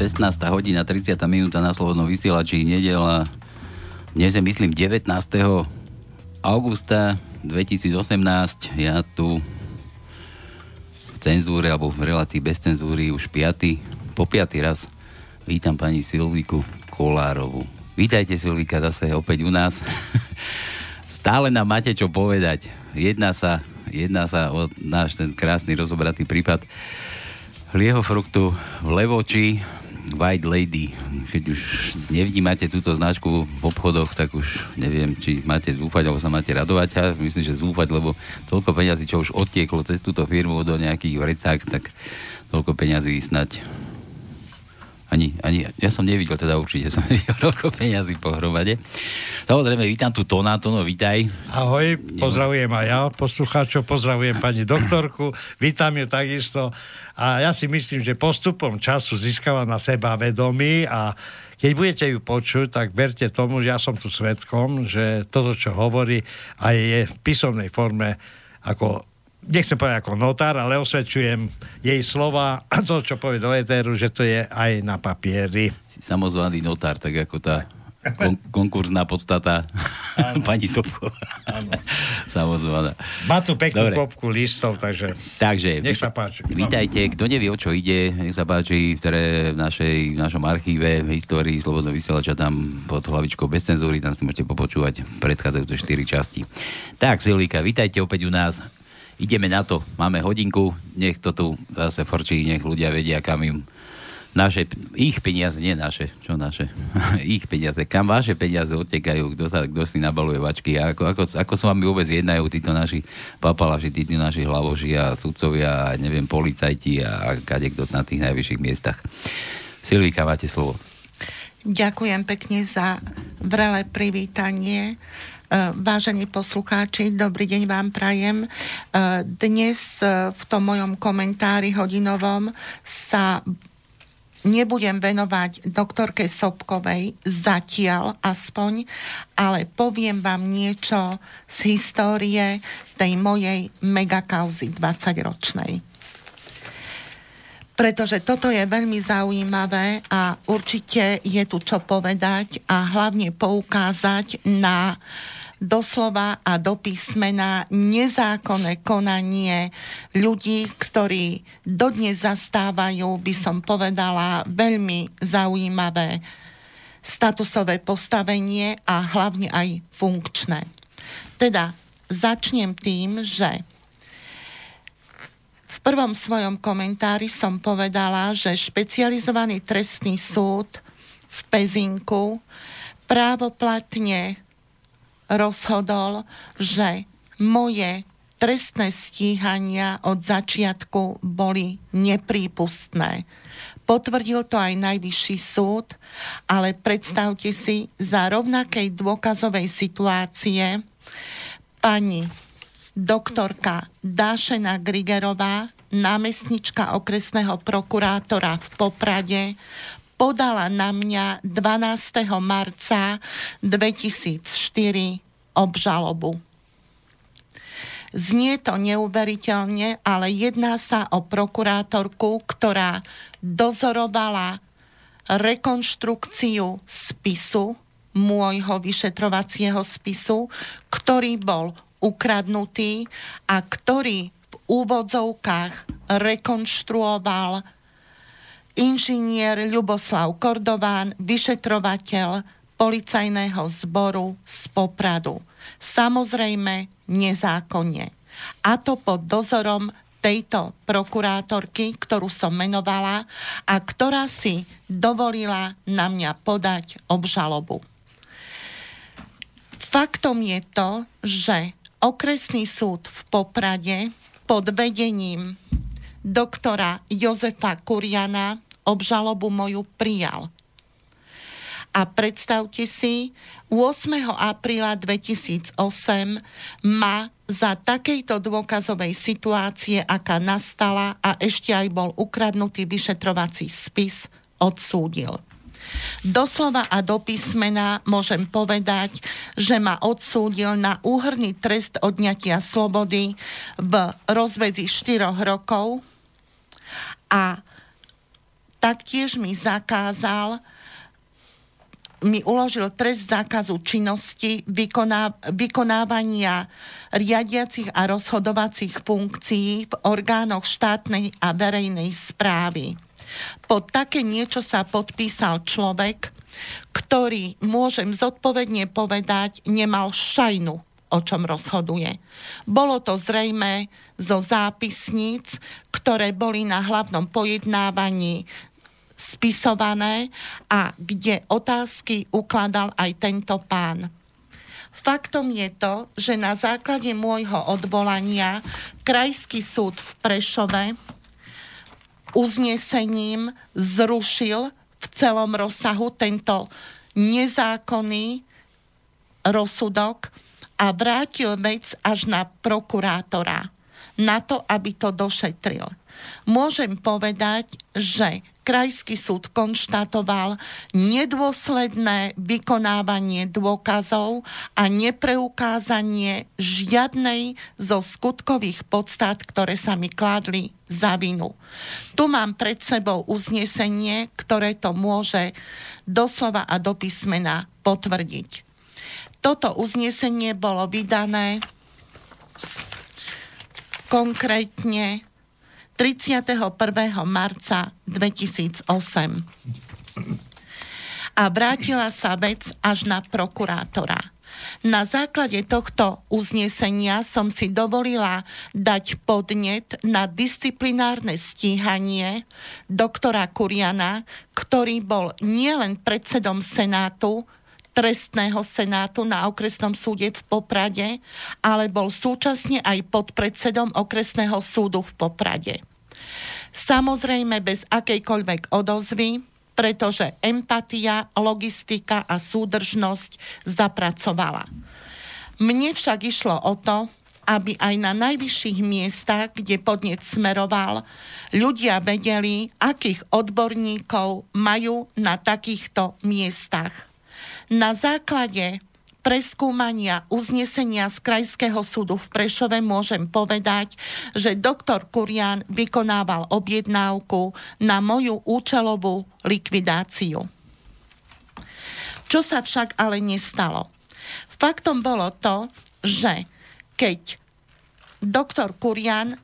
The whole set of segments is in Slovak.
16. hodina 30. minúta na Slobodnom vysielači nedela. Dnes je myslím 19. augusta 2018. Ja tu v cenzúre alebo v relácii bez cenzúry už piaty, po piatý raz vítam pani Silviku Kolárovu. Vítajte Silvika zase opäť u nás. Stále nám máte čo povedať. Jedná sa, jedná sa o náš ten krásny rozobratý prípad liehofruktu v Levoči White Lady. Keď už nevnímate túto značku v obchodoch, tak už neviem, či máte zúfať, alebo sa máte radovať. Ja myslím, že zúfať, lebo toľko peňazí, čo už odtieklo cez túto firmu do nejakých vrecák, tak toľko peňazí snať ani, ani, ja som nevidel, teda určite som nevidel toľko peňazí pohromade. Samozrejme, vítam tu Tona, Tono, vítaj. Ahoj, pozdravujem aj ja, poslucháčov, pozdravujem pani doktorku, vítam ju takisto a ja si myslím, že postupom času získava na seba vedomí a keď budete ju počuť, tak verte tomu, že ja som tu svetkom, že toto, čo hovorí, aj je v písomnej forme ako nechcem povedať ako notár, ale osvedčujem jej slova a to, čo povie do etéru, že to je aj na papieri. Si samozvaný notár, tak ako tá kon- konkurzná podstata pani Sobko. Samozvaná. Má tu peknú Dobre. popku listov, takže, takže nech sa páči. Vítajte, kto nevie, o čo ide, nech sa páči, ktoré v, našej, v našom archíve v histórii Slobodného vysielača tam pod hlavičkou bez cenzúry, tam si môžete popočúvať predchádzajúce 4 časti. Tak, Silvíka, vítajte opäť u nás ideme na to, máme hodinku, nech to tu zase forčí, nech ľudia vedia, kam im naše, ich peniaze, nie naše, čo naše, ich peniaze, kam vaše peniaze odtekajú, kto, sa, kto si nabaluje vačky, a ako, ako, ako sa vám vôbec jednajú títo naši papalaši, títo naši hlavoži a sudcovia, a neviem, policajti a, a kade kto na tých najvyšších miestach. Silvíka, máte slovo. Ďakujem pekne za vrelé privítanie. Eh, vážení poslucháči, dobrý deň vám prajem. Eh, dnes eh, v tom mojom komentári hodinovom sa nebudem venovať doktorke Sobkovej zatiaľ aspoň, ale poviem vám niečo z histórie tej mojej megakauzy 20-ročnej pretože toto je veľmi zaujímavé a určite je tu čo povedať a hlavne poukázať na uh, doslova a do písmena nezákonné konanie ľudí, ktorí dodnes zastávajú, by som povedala, veľmi zaujímavé statusové postavenie a hlavne aj funkčné. Teda začnem tým, že v prvom svojom komentári som povedala, že špecializovaný trestný súd v Pezinku právoplatne rozhodol, že moje trestné stíhania od začiatku boli neprípustné. Potvrdil to aj najvyšší súd, ale predstavte si, za rovnakej dôkazovej situácie pani doktorka Dášena Grigerová, námestnička okresného prokurátora v Poprade, podala na mňa 12. marca 2004 obžalobu. Znie to neuveriteľne, ale jedná sa o prokurátorku, ktorá dozorovala rekonštrukciu spisu, môjho vyšetrovacieho spisu, ktorý bol ukradnutý a ktorý v úvodzovkách rekonštruoval inžinier Ľuboslav Kordován, vyšetrovateľ policajného zboru z Popradu. Samozrejme nezákonne. A to pod dozorom tejto prokurátorky, ktorú som menovala a ktorá si dovolila na mňa podať obžalobu. Faktom je to, že okresný súd v Poprade pod vedením doktora Jozefa Kuriana obžalobu moju prijal. A predstavte si, 8. apríla 2008 ma za takejto dôkazovej situácie, aká nastala a ešte aj bol ukradnutý vyšetrovací spis, odsúdil. Doslova a do písmena môžem povedať, že ma odsúdil na úhrný trest odňatia slobody v rozvedzi 4 rokov a taktiež mi zakázal mi uložil trest zákazu činnosti vykoná, vykonávania riadiacich a rozhodovacích funkcií v orgánoch štátnej a verejnej správy. Pod také niečo sa podpísal človek, ktorý, môžem zodpovedne povedať, nemal šajnu, o čom rozhoduje. Bolo to zrejme zo zápisníc, ktoré boli na hlavnom pojednávaní spisované a kde otázky ukladal aj tento pán. Faktom je to, že na základe môjho odvolania Krajský súd v Prešove uznesením zrušil v celom rozsahu tento nezákonný rozsudok a vrátil vec až na prokurátora na to, aby to došetril. Môžem povedať, že Krajský súd konštatoval nedôsledné vykonávanie dôkazov a nepreukázanie žiadnej zo skutkových podstat, ktoré sa mi kládli za vinu. Tu mám pred sebou uznesenie, ktoré to môže doslova a do písmena potvrdiť. Toto uznesenie bolo vydané konkrétne 31. marca 2008. A vrátila sa vec až na prokurátora. Na základe tohto uznesenia som si dovolila dať podnet na disciplinárne stíhanie doktora Kuriana, ktorý bol nielen predsedom Senátu, trestného senátu na okresnom súde v Poprade, ale bol súčasne aj podpredsedom okresného súdu v Poprade. Samozrejme bez akejkoľvek odozvy, pretože empatia, logistika a súdržnosť zapracovala. Mne však išlo o to, aby aj na najvyšších miestach, kde podnet smeroval, ľudia vedeli, akých odborníkov majú na takýchto miestach. Na základe preskúmania uznesenia z Krajského súdu v Prešove môžem povedať, že doktor Kurian vykonával objednávku na moju účelovú likvidáciu. Čo sa však ale nestalo? Faktom bolo to, že keď doktor Kurian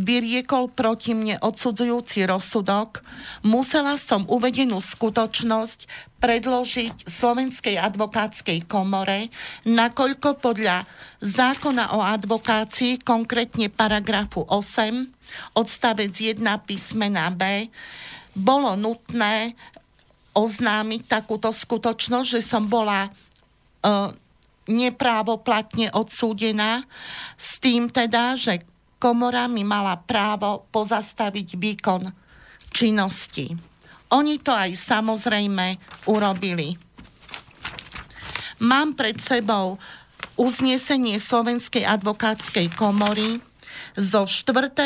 vyriekol proti mne odsudzujúci rozsudok, musela som uvedenú skutočnosť predložiť Slovenskej advokátskej komore, nakoľko podľa zákona o advokácii, konkrétne paragrafu 8, odstavec 1 písmena B, bolo nutné oznámiť takúto skutočnosť, že som bola e, neprávoplatne odsúdená s tým teda, že komora mi mala právo pozastaviť výkon činnosti. Oni to aj samozrejme urobili. Mám pred sebou uznesenie Slovenskej advokátskej komory zo 4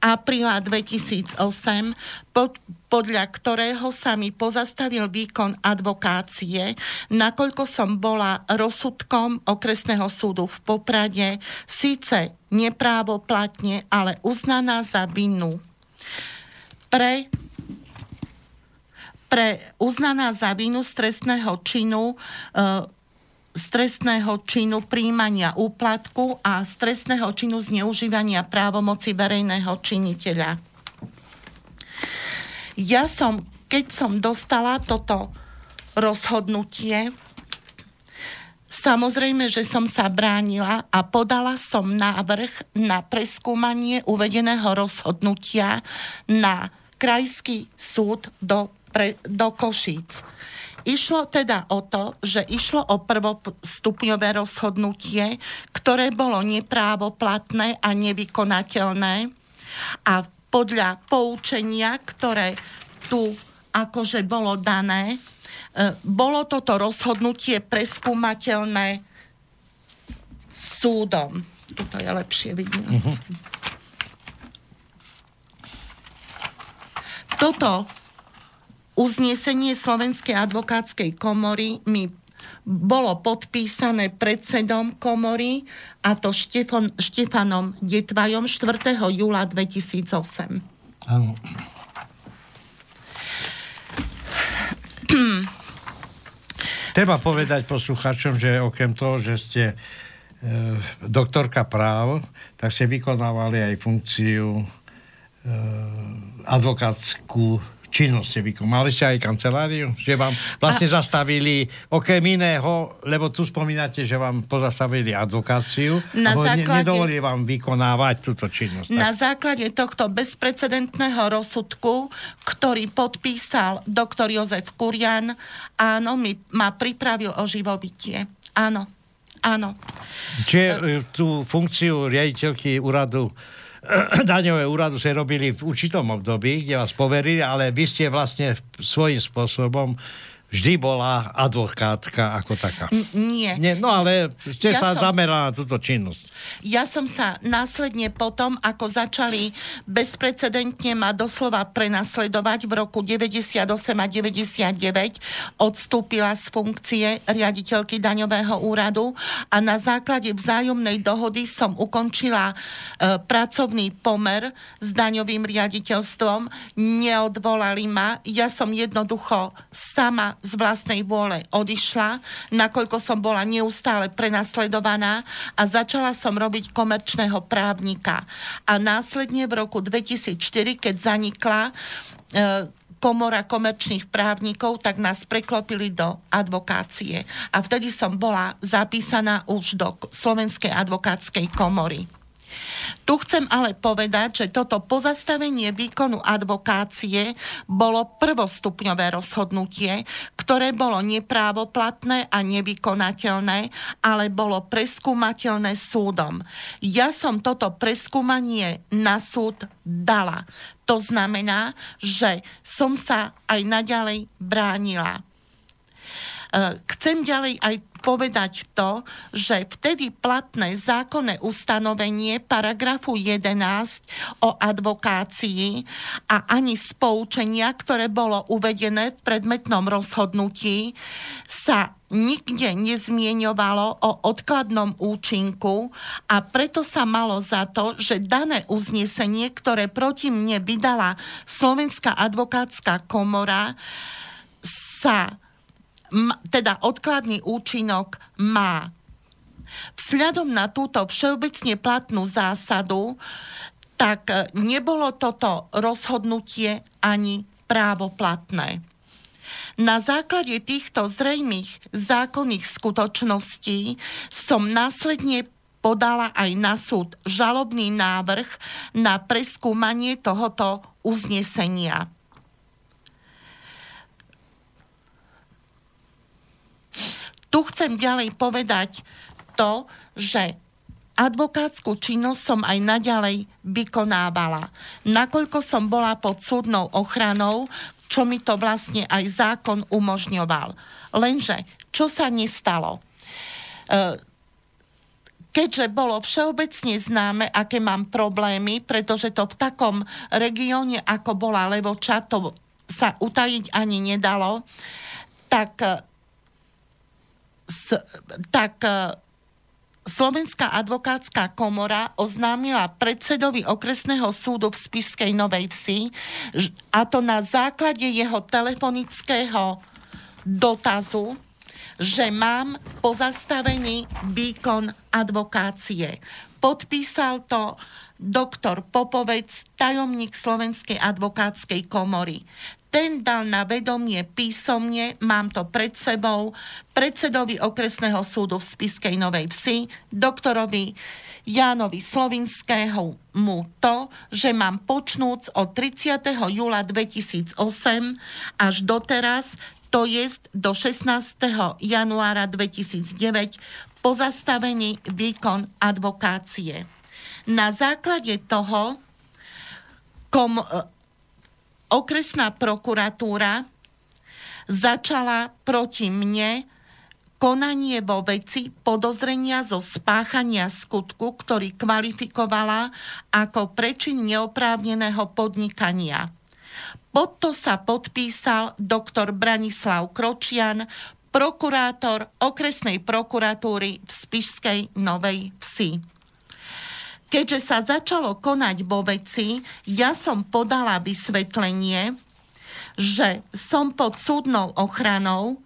apríla 2008, pod, podľa ktorého sa mi pozastavil výkon advokácie, nakoľko som bola rozsudkom okresného súdu v Poprade síce neprávoplatne, ale uznaná za vinu. Pre pre uznaná za vinu stresného činu e, stresného činu príjmania úplatku a stresného činu zneužívania právomoci verejného činiteľa. Ja som, keď som dostala toto rozhodnutie, Samozrejme, že som sa bránila a podala som návrh na preskúmanie uvedeného rozhodnutia na Krajský súd do, pre, do Košíc. Išlo teda o to, že išlo o prvostupňové rozhodnutie, ktoré bolo neprávoplatné a nevykonateľné a podľa poučenia, ktoré tu akože bolo dané, e, bolo toto rozhodnutie preskúmateľné súdom. Toto je lepšie vidno. Uh-huh. Toto uznesenie Slovenskej advokátskej komory mi bolo podpísané predsedom komory a to Štefon, Štefanom Detvajom 4. júla 2008. Áno. Treba povedať poslucháčom, že okrem toho, že ste e, doktorka práv, tak ste vykonávali aj funkciu e, advokátskú činnosť ste vykonali. Ste aj kanceláriu? Že vám vlastne a... zastavili, okrem iného, lebo tu spomínate, že vám pozastavili advokáciu, na základe... nedovolili vám vykonávať túto činnosť. Tak? Na základe tohto bezprecedentného rozsudku, ktorý podpísal doktor Jozef Kurian, áno, mi, ma pripravil o živobytie. Áno, áno. Čiže e, tú funkciu riaditeľky úradu daňové úradu sa robili v určitom období, kde vás poverili, ale vy ste vlastne svojím spôsobom vždy bola advokátka ako taká. N- nie. nie. No ale ste ja sa som, zamerala na túto činnosť. Ja som sa následne potom, ako začali bezprecedentne ma doslova prenasledovať v roku 98 a 99, odstúpila z funkcie riaditeľky daňového úradu a na základe vzájomnej dohody som ukončila e, pracovný pomer s daňovým riaditeľstvom. Neodvolali ma. Ja som jednoducho sama z vlastnej vôle odišla, nakoľko som bola neustále prenasledovaná a začala som robiť komerčného právnika. A následne v roku 2004, keď zanikla e, komora komerčných právnikov, tak nás preklopili do advokácie. A vtedy som bola zapísaná už do Slovenskej advokátskej komory. Tu chcem ale povedať, že toto pozastavenie výkonu advokácie bolo prvostupňové rozhodnutie, ktoré bolo neprávoplatné a nevykonateľné, ale bolo preskúmateľné súdom. Ja som toto preskúmanie na súd dala. To znamená, že som sa aj naďalej bránila. E, chcem ďalej aj povedať to, že vtedy platné zákonné ustanovenie paragrafu 11 o advokácii a ani z poučenia, ktoré bolo uvedené v predmetnom rozhodnutí, sa nikde nezmieňovalo o odkladnom účinku a preto sa malo za to, že dané uznesenie, ktoré proti mne vydala Slovenská advokátska komora, sa teda odkladný účinok má. Vzhľadom na túto všeobecne platnú zásadu, tak e, nebolo toto rozhodnutie ani právoplatné. Na základe týchto zrejmých zákonných skutočností som následne podala aj na súd žalobný návrh na preskúmanie tohoto uznesenia. Tu chcem ďalej povedať to, že advokátsku činnosť som aj naďalej vykonávala. Nakoľko som bola pod súdnou ochranou, čo mi to vlastne aj zákon umožňoval. Lenže, čo sa nestalo? E, keďže bolo všeobecne známe, aké mám problémy, pretože to v takom regióne, ako bola Levoča, to sa utajiť ani nedalo, tak tak e, Slovenská advokátska komora oznámila predsedovi okresného súdu v Spišskej Novej Vsi, a to na základe jeho telefonického dotazu, že mám pozastavený výkon advokácie. Podpísal to doktor Popovec, tajomník Slovenskej advokátskej komory ten dal na vedomie písomne, mám to pred sebou, predsedovi okresného súdu v Spiskej Novej Vsi, doktorovi Jánovi Slovinského mu to, že mám počnúc od 30. júla 2008 až doteraz, to je do 16. januára 2009, pozastavený výkon advokácie. Na základe toho kom, okresná prokuratúra začala proti mne konanie vo veci podozrenia zo spáchania skutku, ktorý kvalifikovala ako prečin neoprávneného podnikania. Pod to sa podpísal doktor Branislav Kročian, prokurátor okresnej prokuratúry v Spišskej Novej Vsi. Keďže sa začalo konať vo veci, ja som podala vysvetlenie, že som pod súdnou ochranou,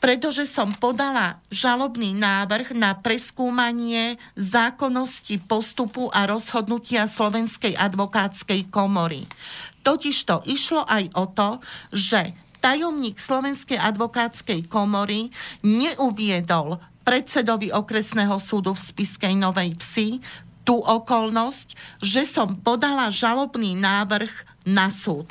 pretože som podala žalobný návrh na preskúmanie zákonnosti postupu a rozhodnutia Slovenskej advokátskej komory. Totižto išlo aj o to, že tajomník Slovenskej advokátskej komory neuviedol predsedovi okresného súdu v Spiskej Novej Vsi tú okolnosť, že som podala žalobný návrh na súd.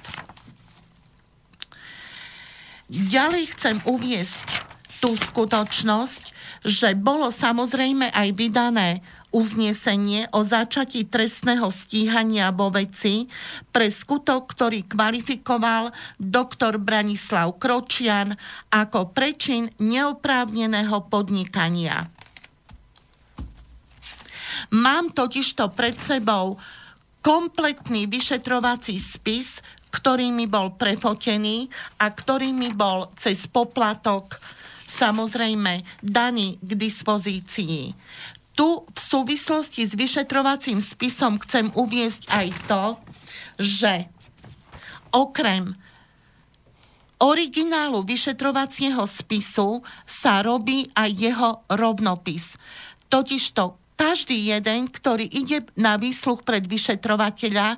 Ďalej chcem uviesť tú skutočnosť, že bolo samozrejme aj vydané uznesenie o začatí trestného stíhania vo veci pre skutok, ktorý kvalifikoval doktor Branislav Kročian ako prečin neoprávneného podnikania. Mám totižto pred sebou kompletný vyšetrovací spis, ktorý mi bol prefotený a ktorý mi bol cez poplatok samozrejme daný k dispozícii. Tu v súvislosti s vyšetrovacím spisom chcem uviesť aj to, že okrem originálu vyšetrovacieho spisu sa robí aj jeho rovnopis. Totižto každý jeden, ktorý ide na výsluch pred vyšetrovateľa,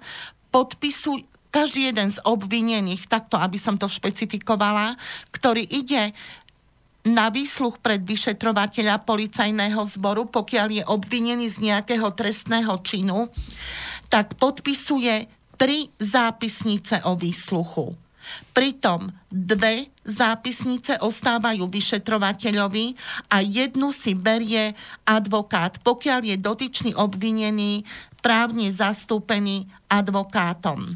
podpisuje každý jeden z obvinených, takto aby som to špecifikovala, ktorý ide na výsluch pred vyšetrovateľa policajného zboru, pokiaľ je obvinený z nejakého trestného činu, tak podpisuje tri zápisnice o výsluchu. Pritom dve zápisnice ostávajú vyšetrovateľovi a jednu si berie advokát, pokiaľ je dotyčný obvinený právne zastúpený advokátom.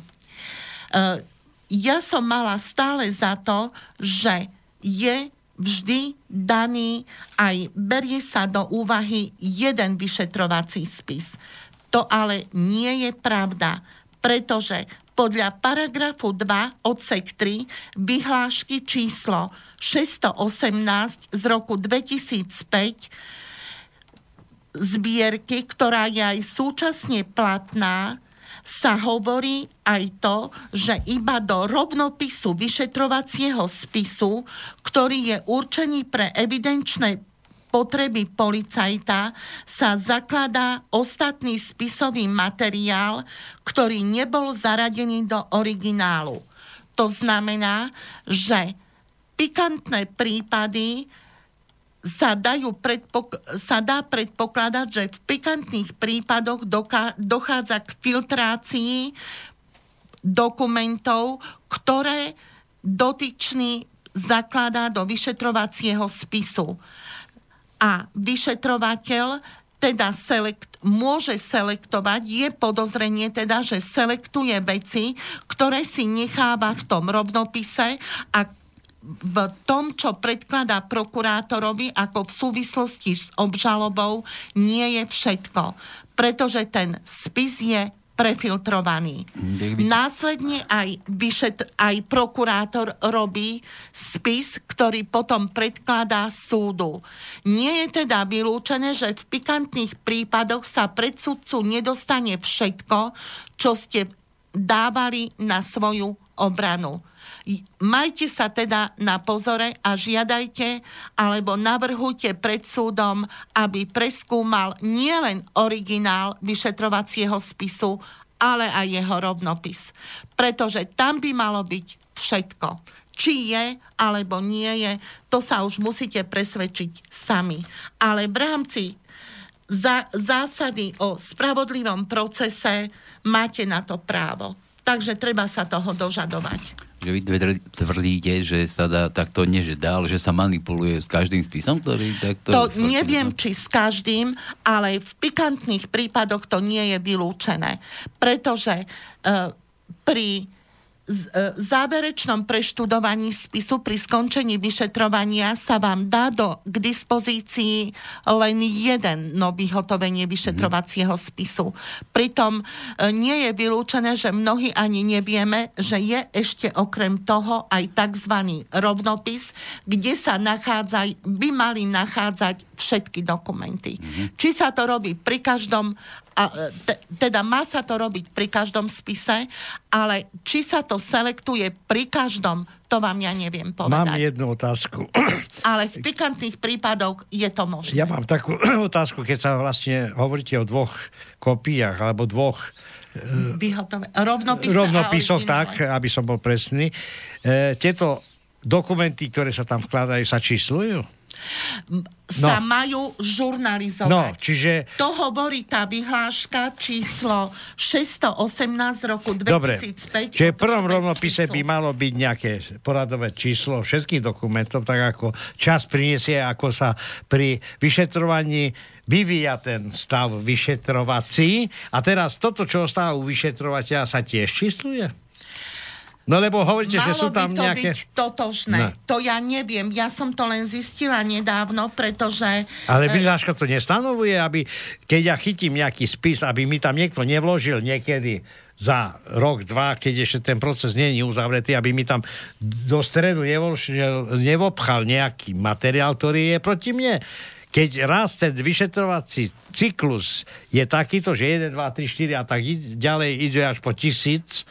Eh, ja som mala stále za to, že je vždy daný aj berie sa do úvahy jeden vyšetrovací spis. To ale nie je pravda, pretože podľa paragrafu 2 odsek 3 vyhlášky číslo 618 z roku 2005 zbierky, ktorá je aj súčasne platná, sa hovorí aj to, že iba do rovnopisu vyšetrovacieho spisu, ktorý je určený pre evidenčné potreby policajta sa zakladá ostatný spisový materiál, ktorý nebol zaradený do originálu. To znamená, že pikantné prípady sa, dajú predpok- sa dá predpokladať, že v pikantných prípadoch doká- dochádza k filtrácii dokumentov, ktoré dotyčný zakladá do vyšetrovacieho spisu. A vyšetrovateľ teda selekt, môže selektovať, je podozrenie teda, že selektuje veci, ktoré si necháva v tom rovnopise a v tom, čo predkladá prokurátorovi ako v súvislosti s obžalobou, nie je všetko. Pretože ten spis je prefiltrovaný. Následne aj, vyšet, aj prokurátor robí spis, ktorý potom predkladá súdu. Nie je teda vylúčené, že v pikantných prípadoch sa pred sudcu nedostane všetko, čo ste dávali na svoju obranu. Majte sa teda na pozore a žiadajte alebo navrhujte pred súdom, aby preskúmal nielen originál vyšetrovacieho spisu, ale aj jeho rovnopis. Pretože tam by malo byť všetko. Či je alebo nie je, to sa už musíte presvedčiť sami. Ale v rámci zásady o spravodlivom procese máte na to právo. Takže treba sa toho dožadovať že vy tvrdíte, že sa dá takto, nie že dá, ale že sa manipuluje s každým spisom, ktorý takto... To neviem, či s každým, ale v pikantných prípadoch to nie je vylúčené. Pretože uh, pri E, záverečnom preštudovaní spisu pri skončení vyšetrovania sa vám dá do, k dispozícii len jeden nový hotovenie vyšetrovacieho spisu. Pritom e, nie je vylúčené, že mnohí ani nevieme, že je ešte okrem toho aj tzv. rovnopis, kde sa nachádza, by mali nachádzať všetky dokumenty. Mm-hmm. Či sa to robí pri každom A, e, te, teda má sa to robiť pri každom spise, ale či sa to selektuje pri každom, to vám ja neviem povedať. Mám jednu otázku. Ale v pikantných prípadoch je to možné. Ja mám takú otázku, keď sa vlastne hovoríte o dvoch kopiách alebo dvoch Vyhotové. Rovnopise rovnopisoch, tak, aby som bol presný. E, tieto dokumenty, ktoré sa tam vkladajú, sa číslujú? Sa no. majú žurnalizovať. No, čiže... To hovorí tá vyhláška číslo 618 roku 2005. Dobre, čiže v prvom rovnopise by malo byť nejaké poradové číslo všetkých dokumentov, tak ako čas priniesie, ako sa pri vyšetrovaní vyvíja ten stav vyšetrovací. A teraz toto, čo ostáva u vyšetrovateľa, sa tiež čísluje? No lebo hovoríte, Malo že sú tam by to nejaké... byť totožné. No. To ja neviem. Ja som to len zistila nedávno, pretože... Ale e, vyhláška to nestanovuje, aby keď ja chytím nejaký spis, aby mi tam niekto nevložil niekedy za rok, dva, keď ešte ten proces nie je uzavretý, aby mi tam do stredu nevobchal nejaký materiál, ktorý je proti mne. Keď raz ten vyšetrovací cyklus je takýto, že 1, 2, 3, 4 a tak ďalej ide až po tisíc,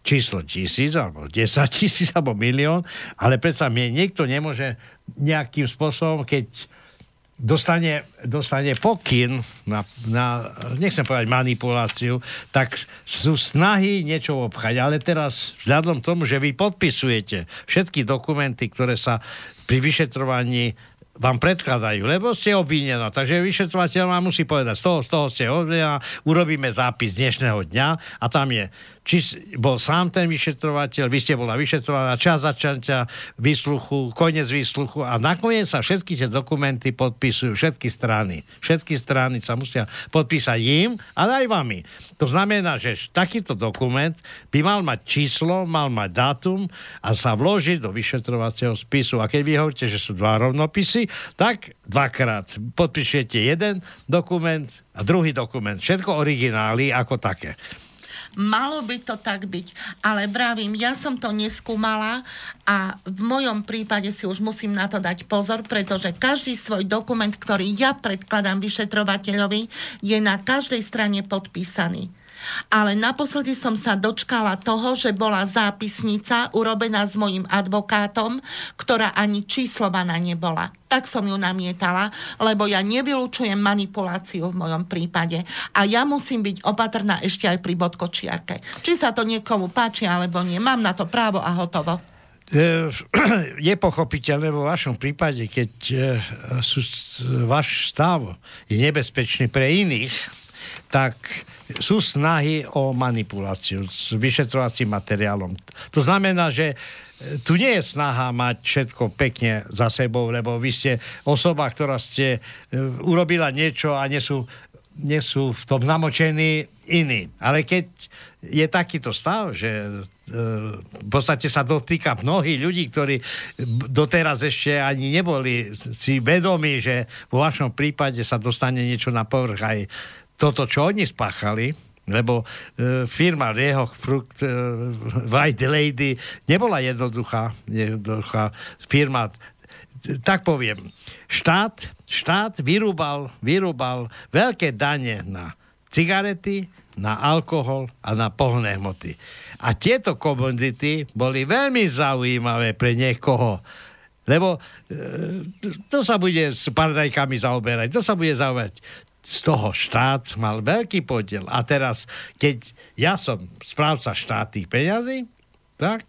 číslo tisíc, alebo 10 tisíc, alebo milión, ale predsa mi niekto nemôže nejakým spôsobom, keď dostane, dostane pokyn na, na, nechcem povedať manipuláciu, tak sú snahy niečo obchať. Ale teraz, vzhľadom tomu, že vy podpisujete všetky dokumenty, ktoré sa pri vyšetrovaní vám predkladajú, lebo ste obvinená. Takže vyšetrovateľ vám musí povedať, z toho, z toho ste obvinená, urobíme zápis dnešného dňa a tam je či bol sám ten vyšetrovateľ, vy ste bola vyšetrovaná, čas začatia výsluchu, koniec výsluchu a nakoniec sa všetky tie dokumenty podpisujú, všetky strany. Všetky strany sa musia podpísať im, ale aj vami. To znamená, že takýto dokument by mal mať číslo, mal mať dátum a sa vložiť do vyšetrovacieho spisu. A keď vy hovoríte, že sú dva rovnopisy, tak dvakrát podpíšete jeden dokument a druhý dokument. Všetko originály ako také. Malo by to tak byť. Ale vravím, ja som to neskúmala a v mojom prípade si už musím na to dať pozor, pretože každý svoj dokument, ktorý ja predkladám vyšetrovateľovi, je na každej strane podpísaný. Ale naposledy som sa dočkala toho, že bola zápisnica urobená s mojim advokátom, ktorá ani číslovaná nebola. Tak som ju namietala, lebo ja nevylučujem manipuláciu v mojom prípade. A ja musím byť opatrná ešte aj pri bodkočiarke. Či sa to niekomu páči alebo nie. Mám na to právo a hotovo je pochopiteľné vo vašom prípade, keď e, sú, váš stav je nebezpečný pre iných, tak sú snahy o manipuláciu s vyšetrovacím materiálom. To znamená, že e, tu nie je snaha mať všetko pekne za sebou, lebo vy ste osoba, ktorá ste e, urobila niečo a nie sú, nie sú v tom namočení iní. Ale keď je takýto stav, že e, v podstate sa dotýka mnohých ľudí, ktorí doteraz ešte ani neboli si vedomí, že vo vašom prípade sa dostane niečo na povrch aj toto, čo oni spáchali, lebo e, firma Rieho Frukt e, White Lady nebola jednoduchá, jednoduchá firma. Tak poviem, štát, štát vyrúbal, vyrúbal veľké dane na cigarety, na alkohol a na pohľné hmoty. A tieto komodity boli veľmi zaujímavé pre niekoho, lebo e, to sa bude s paradajkami zaoberať, to sa bude zaoberať z toho štát mal veľký podiel. A teraz, keď ja som správca štátnych peňazí, tak...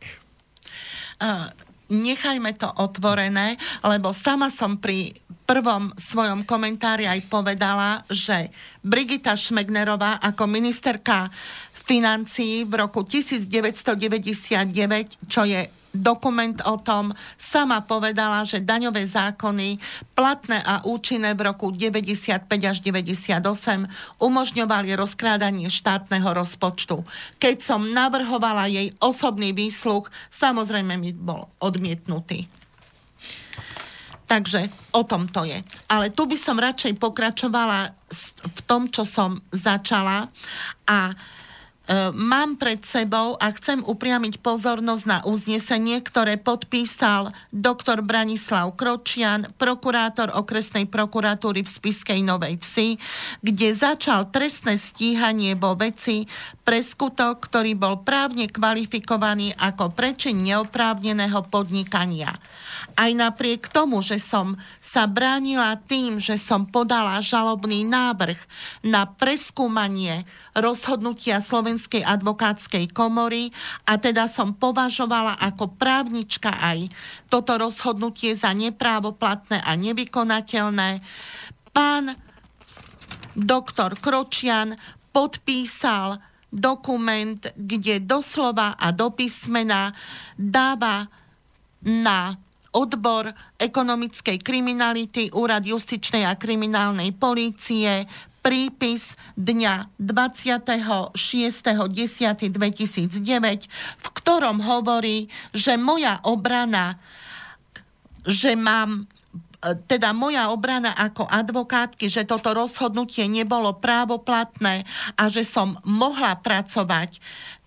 Uh, nechajme to otvorené, lebo sama som pri prvom svojom komentári aj povedala, že Brigita Šmegnerová ako ministerka financií v roku 1999, čo je dokument o tom, sama povedala, že daňové zákony platné a účinné v roku 95 až 98 umožňovali rozkrádanie štátneho rozpočtu. Keď som navrhovala jej osobný výsluch, samozrejme mi bol odmietnutý. Takže o tom to je. Ale tu by som radšej pokračovala v tom, čo som začala a mám pred sebou a chcem upriamiť pozornosť na uznesenie, ktoré podpísal doktor Branislav Kročian, prokurátor okresnej prokuratúry v Spiskej Novej Vsi, kde začal trestné stíhanie vo veci pre skutok, ktorý bol právne kvalifikovaný ako prečin neoprávneného podnikania. Aj napriek tomu, že som sa bránila tým, že som podala žalobný návrh na preskúmanie rozhodnutia Slovenskej advokátskej komory a teda som považovala ako právnička aj toto rozhodnutie za neprávoplatné a nevykonateľné. Pán doktor Kročian podpísal dokument, kde doslova a do písmena dáva na odbor ekonomickej kriminality, Úrad justičnej a kriminálnej polície, prípis dňa 26.10.2009, v ktorom hovorí, že moja obrana, že mám teda moja obrana ako advokátky, že toto rozhodnutie nebolo právoplatné a že som mohla pracovať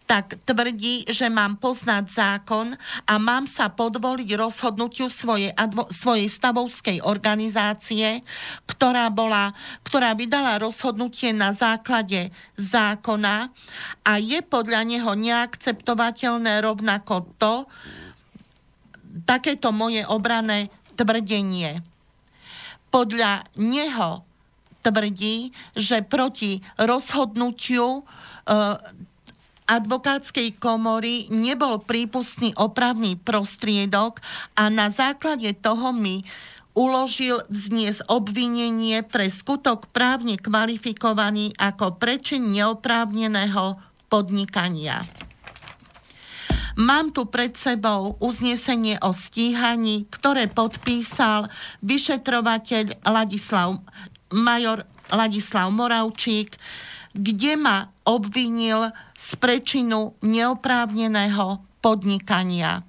tak tvrdí, že mám poznať zákon a mám sa podvoliť rozhodnutiu svojej, advo, svojej stavovskej organizácie, ktorá, bola, ktorá vydala rozhodnutie na základe zákona a je podľa neho neakceptovateľné rovnako to, takéto moje obrané tvrdenie. Podľa neho tvrdí, že proti rozhodnutiu e, advokátskej komory nebol prípustný opravný prostriedok a na základe toho mi uložil vzniesť obvinenie pre skutok právne kvalifikovaný ako prečin neoprávneného podnikania. Mám tu pred sebou uznesenie o stíhaní, ktoré podpísal vyšetrovateľ Ladislav, major Ladislav Moravčík, kde ma obvinil z prečinu neoprávneného podnikania.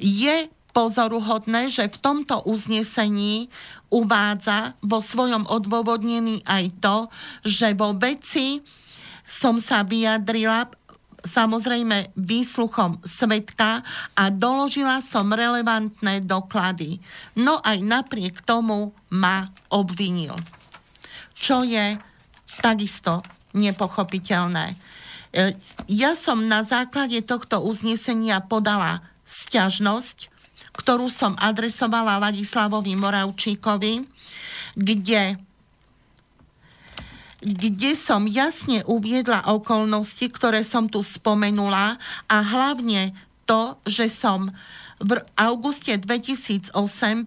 Je pozoruhodné, že v tomto uznesení uvádza vo svojom odôvodnení aj to, že vo veci som sa vyjadrila samozrejme výsluchom svetka a doložila som relevantné doklady. No aj napriek tomu ma obvinil. Čo je takisto nepochopiteľné. E, ja som na základe tohto uznesenia podala sťažnosť, ktorú som adresovala Ladislavovi Moravčíkovi, kde kde som jasne uviedla okolnosti, ktoré som tu spomenula a hlavne to, že som v auguste 2008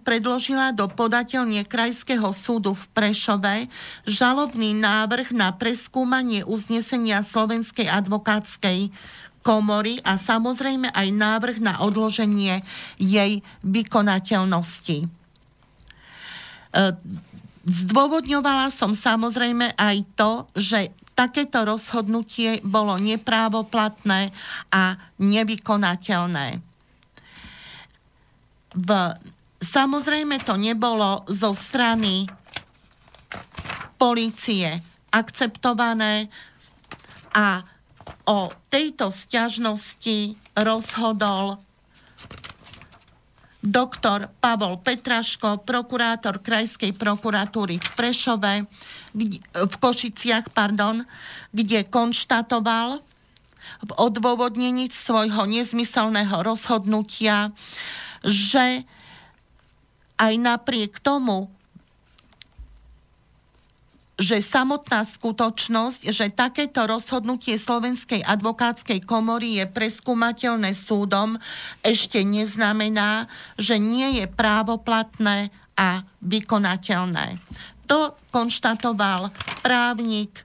predložila do podateľne Krajského súdu v Prešove žalobný návrh na preskúmanie uznesenia Slovenskej advokátskej komory a samozrejme aj návrh na odloženie jej vykonateľnosti. E, zdôvodňovala som samozrejme aj to, že takéto rozhodnutie bolo neprávoplatné a nevykonateľné v, samozrejme to nebolo zo strany policie akceptované a o tejto sťažnosti rozhodol doktor Pavol Petraško, prokurátor Krajskej prokuratúry v Prešove, v Košiciach, pardon, kde konštatoval v odôvodnení svojho nezmyselného rozhodnutia, že aj napriek tomu, že samotná skutočnosť, že takéto rozhodnutie Slovenskej advokátskej komory je preskúmateľné súdom, ešte neznamená, že nie je právoplatné a vykonateľné. To konštatoval právnik,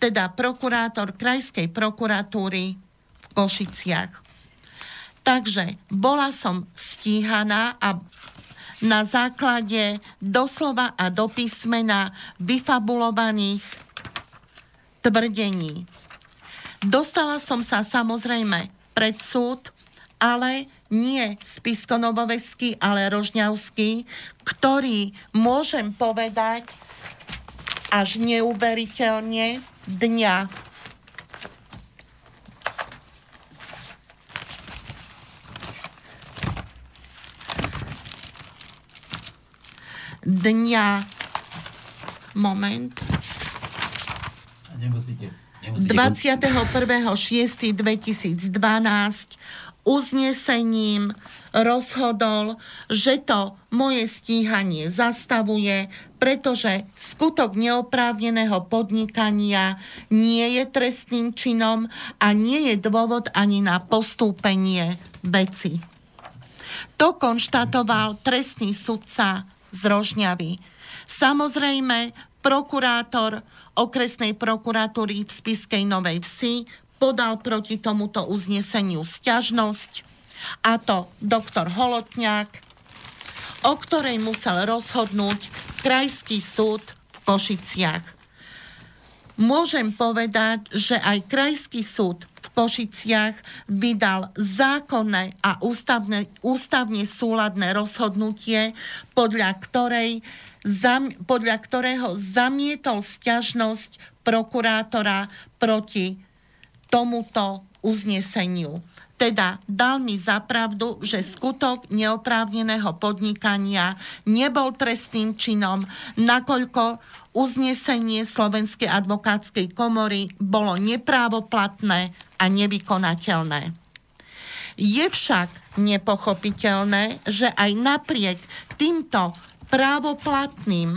teda prokurátor Krajskej prokuratúry v Košiciach. Takže bola som stíhaná a na základe doslova a do písmena vyfabulovaných tvrdení. Dostala som sa samozrejme pred súd, ale nie Spiskonovoveský, ale Rožňavský, ktorý môžem povedať, až neuveriteľne dňa dňa moment Nemusíte, 21.6.2012 uznesením rozhodol, že to moje stíhanie zastavuje, pretože skutok neoprávneného podnikania nie je trestným činom a nie je dôvod ani na postúpenie veci. To konštatoval trestný sudca z Rožňavy. Samozrejme, prokurátor okresnej prokuratúry v Spiskej Novej Vsi podal proti tomuto uzneseniu sťažnosť a to doktor Holotňák, o ktorej musel rozhodnúť Krajský súd v Košiciach. Môžem povedať, že aj Krajský súd v Košiciach vydal zákonné a ústavne, ústavne súladné rozhodnutie, podľa ktorej zam, podľa ktorého zamietol sťažnosť prokurátora proti tomuto uzneseniu. Teda dal mi zapravdu, že skutok neoprávneného podnikania nebol trestným činom, nakoľko uznesenie Slovenskej advokátskej komory bolo neprávoplatné a nevykonateľné. Je však nepochopiteľné, že aj napriek týmto právoplatným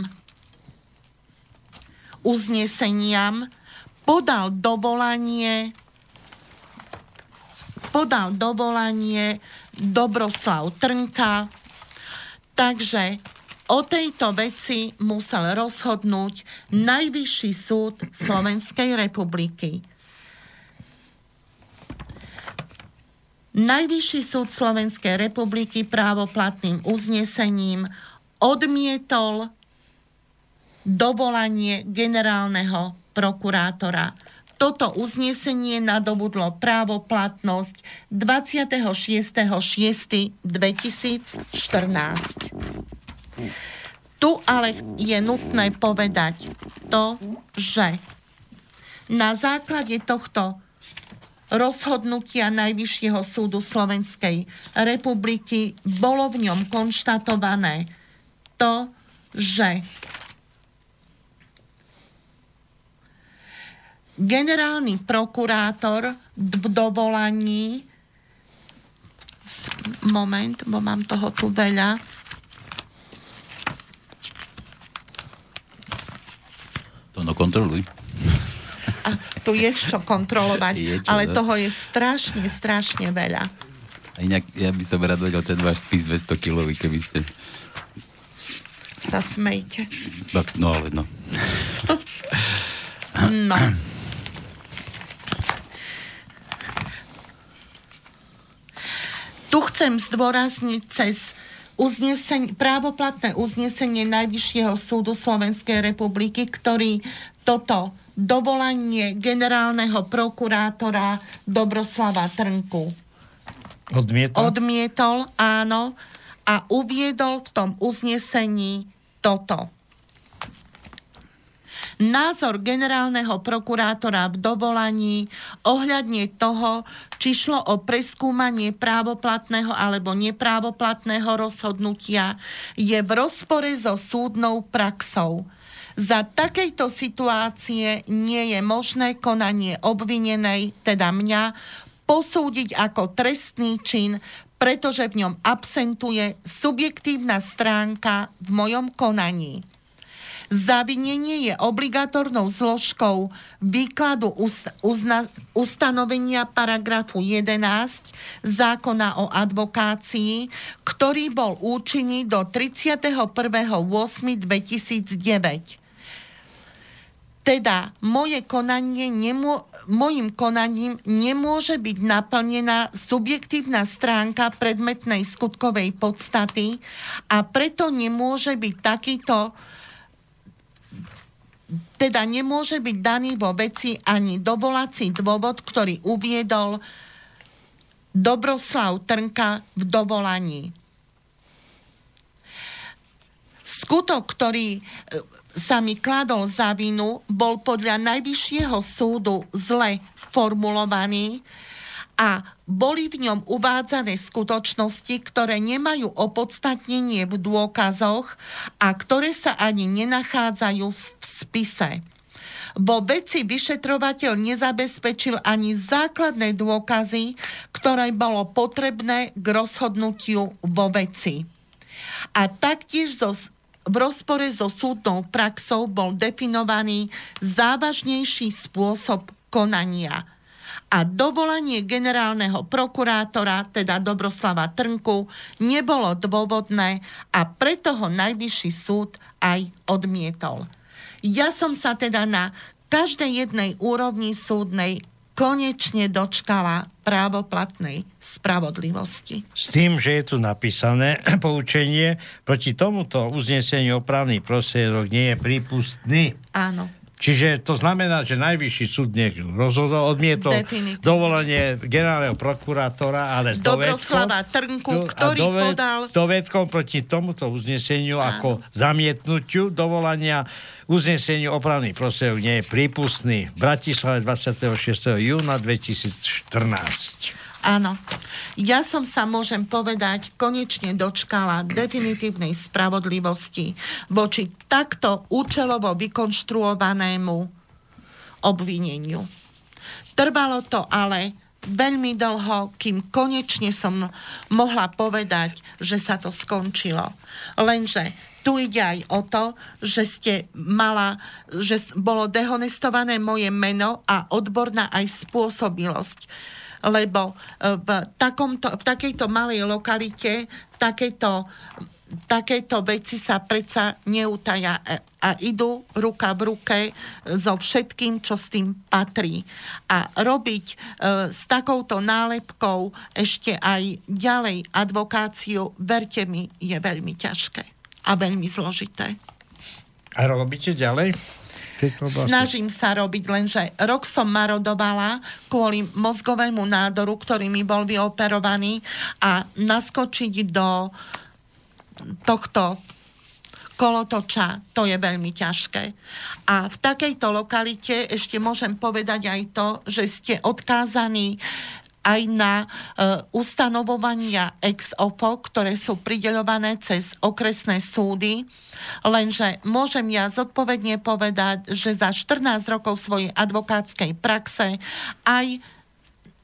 uzneseniam podal dovolanie podal dovolanie Dobroslav Trnka, takže o tejto veci musel rozhodnúť Najvyšší súd Slovenskej republiky. Najvyšší súd Slovenskej republiky právoplatným uznesením odmietol dovolanie generálneho prokurátora. Toto uznesenie nadobudlo právoplatnosť 26.6.2014. Tu ale je nutné povedať to, že na základe tohto rozhodnutia Najvyššieho súdu Slovenskej republiky bolo v ňom konštatované, to, že generálny prokurátor v dovolaní moment, bo mám toho tu veľa. To no kontroluj. A tu je čo kontrolovať, Je čo, ale no. toho je strašne, strašne veľa. A inak, ja by som rád vedel ten váš spis 200 kilový, keby ste... Sa smejte. Tak, no ale no. No. Tu chcem zdôrazniť cez uznesenie, právoplatné uznesenie Najvyššieho súdu Slovenskej republiky, ktorý toto dovolanie generálneho prokurátora Dobroslava Trnku Odmietol? odmietol, áno, a uviedol v tom uznesení toto. Názor generálneho prokurátora v dovolaní ohľadne toho, či šlo o preskúmanie právoplatného alebo neprávoplatného rozhodnutia, je v rozpore so súdnou praxou. Za takejto situácie nie je možné konanie obvinenej, teda mňa, posúdiť ako trestný čin, pretože v ňom absentuje subjektívna stránka v mojom konaní. Zavinenie je obligatornou zložkou výkladu uzna- ustanovenia paragrafu 11 zákona o advokácii, ktorý bol účinný do 31.8.2009. Teda moje konanie nemô- mojim konaním nemôže byť naplnená subjektívna stránka predmetnej skutkovej podstaty a preto nemôže byť takýto teda nemôže byť daný vo veci ani dovolací dôvod, ktorý uviedol Dobroslav Trnka v dovolaní. Skutok, ktorý e, sa mi kladol za vinu, bol podľa Najvyššieho súdu zle formulovaný a boli v ňom uvádzané skutočnosti, ktoré nemajú opodstatnenie v dôkazoch a ktoré sa ani nenachádzajú v spise. Vo veci vyšetrovateľ nezabezpečil ani základné dôkazy, ktoré bolo potrebné k rozhodnutiu vo veci. A taktiež zo, v rozpore so súdnou praxou bol definovaný závažnejší spôsob konania a dovolanie generálneho prokurátora, teda Dobroslava Trnku, nebolo dôvodné a preto ho najvyšší súd aj odmietol. Ja som sa teda na každej jednej úrovni súdnej konečne dočkala právoplatnej spravodlivosti. S tým, že je tu napísané poučenie, proti tomuto uzneseniu opravný prostriedok nie je prípustný. Áno. Čiže to znamená, že najvyšší súd nech rozhodol, odmietol Definitívne. dovolenie generálneho prokurátora, ale Dobroslava Trnku, ktorý doved, podal... Dovedkom proti tomuto uzneseniu Áno. ako zamietnutiu dovolania uzneseniu opravný prostriedok nie je prípustný. V Bratislave 26. júna 2014. Áno. Ja som sa, môžem povedať, konečne dočkala definitívnej spravodlivosti voči takto účelovo vykonštruovanému obvineniu. Trvalo to ale veľmi dlho, kým konečne som mohla povedať, že sa to skončilo. Lenže tu ide aj o to, že ste mala, že bolo dehonestované moje meno a odborná aj spôsobilosť lebo e, v, takomto, v takejto malej lokalite takéto takéto veci sa predsa neutaja e, a idú ruka v ruke so všetkým, čo s tým patrí. A robiť e, s takouto nálepkou ešte aj ďalej advokáciu, verte mi, je veľmi ťažké a veľmi zložité. A robíte ďalej? Snažím sa robiť, lenže rok som marodovala kvôli mozgovému nádoru, ktorý mi bol vyoperovaný a naskočiť do tohto kolotoča, to je veľmi ťažké. A v takejto lokalite ešte môžem povedať aj to, že ste odkázaní aj na e, ustanovovania ex ofo, ktoré sú prideľované cez okresné súdy. Lenže môžem ja zodpovedne povedať, že za 14 rokov svojej advokátskej praxe aj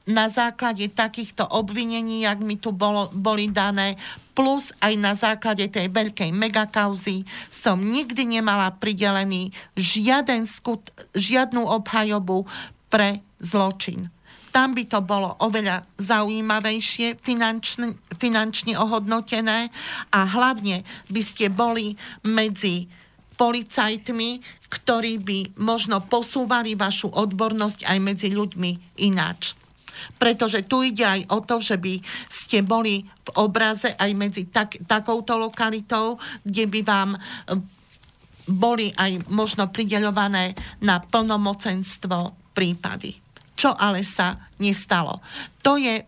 na základe takýchto obvinení, jak mi tu bolo, boli dané, plus aj na základe tej veľkej megakauzy som nikdy nemala pridelený žiaden skut, žiadnu obhajobu pre zločin. Tam by to bolo oveľa zaujímavejšie, finančne, finančne ohodnotené a hlavne by ste boli medzi policajtmi, ktorí by možno posúvali vašu odbornosť aj medzi ľuďmi ináč. Pretože tu ide aj o to, že by ste boli v obraze aj medzi tak, takouto lokalitou, kde by vám e, boli aj možno prideľované na plnomocenstvo prípady čo ale sa nestalo. To je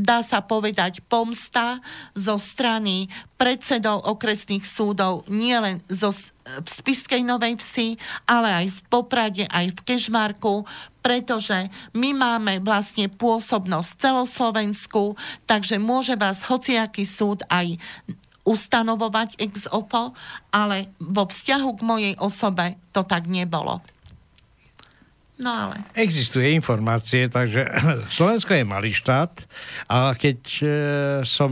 dá sa povedať, pomsta zo strany predsedov okresných súdov nielen zo, v Spiskej Novej Vsi, ale aj v Poprade, aj v Kežmarku, pretože my máme vlastne pôsobnosť celoslovensku, takže môže vás hociaký súd aj ustanovovať ex ofo, ale vo vzťahu k mojej osobe to tak nebolo. No ale... Existuje informácie, takže Slovensko je malý štát a keď e, som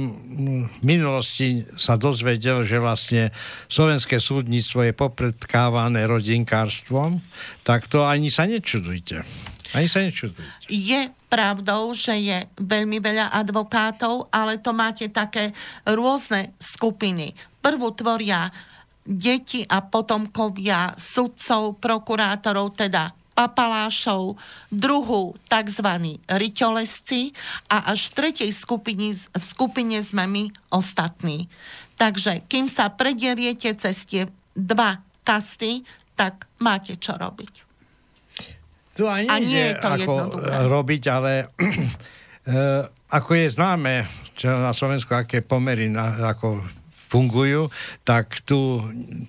v minulosti sa dozvedel, že vlastne slovenské súdnictvo je popredkávané rodinkárstvom, tak to ani sa nečudujte. Ani sa nečudujte. Je pravdou, že je veľmi veľa advokátov, ale to máte také rôzne skupiny. Prvú tvoria deti a potomkovia sudcov, prokurátorov, teda papalášov, druhú tzv. ryťolesci a až v tretej skupine, v skupine sme my ostatní. Takže kým sa predieriete cez tie dva kasty, tak máte čo robiť. Tu ani a nie je to ako jednoduché. robiť, ale e, ako je známe čo na Slovensku, aké pomery na, ako fungujú, tak tu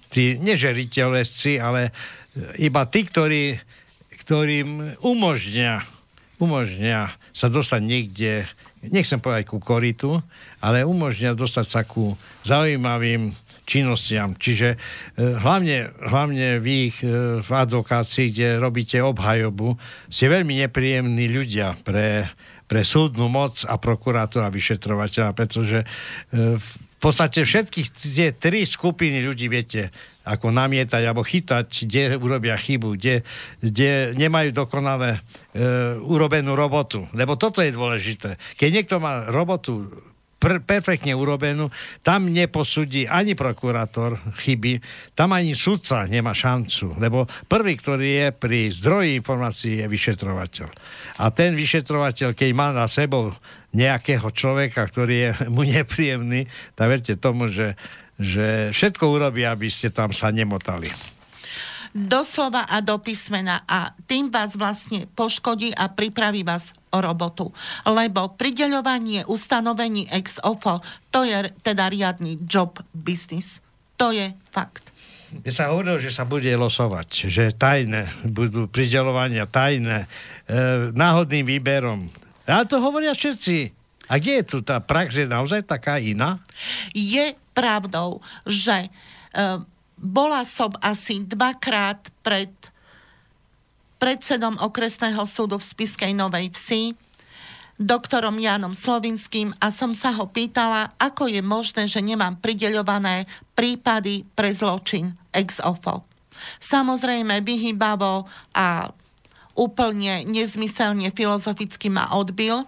tí nežeriteľesci, ale iba tí, ktorí, ktorým umožňa, umožňa sa dostať niekde, nechcem povedať ku koritu, ale umožňa dostať sa ku zaujímavým činnostiam. Čiže e, hlavne, hlavne vy e, v advokácii, kde robíte obhajobu, ste veľmi nepríjemní ľudia pre, pre súdnu moc a prokurátora vyšetrovateľa, pretože e, v podstate všetkých tie tri skupiny ľudí viete ako namietať alebo chytať, kde urobia chybu, kde, kde nemajú dokonale e, urobenú robotu. Lebo toto je dôležité. Keď niekto má robotu pr- perfektne urobenú. Tam neposúdi ani prokurátor chyby, tam ani sudca nemá šancu, lebo prvý, ktorý je pri zdroji informácií, je vyšetrovateľ. A ten vyšetrovateľ, keď má na sebou nejakého človeka, ktorý je mu nepríjemný, tak verte tomu, že, že všetko urobí, aby ste tam sa nemotali doslova a do písmena a tým vás vlastne poškodí a pripraví vás o robotu. Lebo prideľovanie ustanovení ex ofo, to je teda riadny job business. To je fakt. Mne sa hovorilo, že sa bude losovať, že tajné, budú prideľovania tajné, e, náhodným výberom. Ale to hovoria všetci. A kde je tu tá prax? Je naozaj taká iná? Je pravdou, že e, bola som asi dvakrát pred predsedom okresného súdu v Spiskej Novej Vsi, doktorom Jánom Slovinským a som sa ho pýtala, ako je možné, že nemám prideľované prípady pre zločin ex ofo. Samozrejme, vyhybavo a úplne nezmyselne filozoficky ma odbil.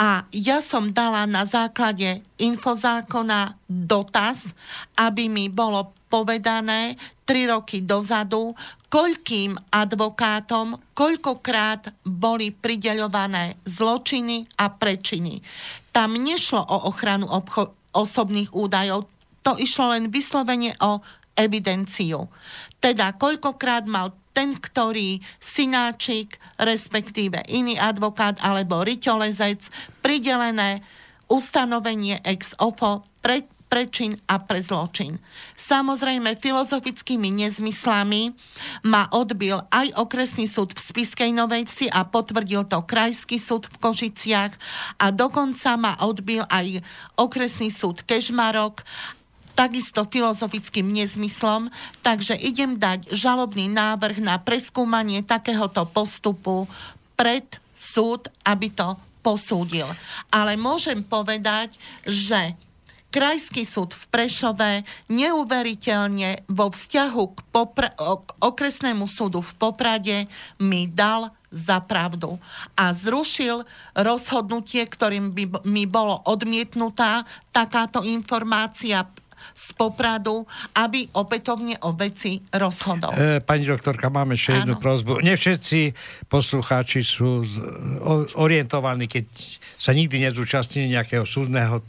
A ja som dala na základe infozákona dotaz, aby mi bolo povedané tri roky dozadu, koľkým advokátom, koľkokrát boli prideľované zločiny a prečiny. Tam nešlo o ochranu obcho- osobných údajov, to išlo len vyslovene o evidenciu. Teda koľkokrát mal ten, ktorý synáčik, respektíve iný advokát alebo riťolezec pridelené ustanovenie ex ofo pre prečin a pre zločin. Samozrejme, filozofickými nezmyslami ma odbil aj okresný súd v Spiskej Novej Vsi a potvrdil to krajský súd v Košiciach a dokonca ma odbil aj okresný súd Kežmarok takisto filozofickým nezmyslom, takže idem dať žalobný návrh na preskúmanie takéhoto postupu pred súd, aby to posúdil. Ale môžem povedať, že Krajský súd v Prešove neuveriteľne vo vzťahu k, popra- k okresnému súdu v Poprade mi dal za pravdu a zrušil rozhodnutie, ktorým by mi bolo odmietnutá takáto informácia z Popradu, aby opätovne o veci rozhodol. E, pani doktorka, máme ešte jednu prozbu. Nie všetci poslucháči sú orientovaní, keď sa nikdy nezúčastnili nejakého súdneho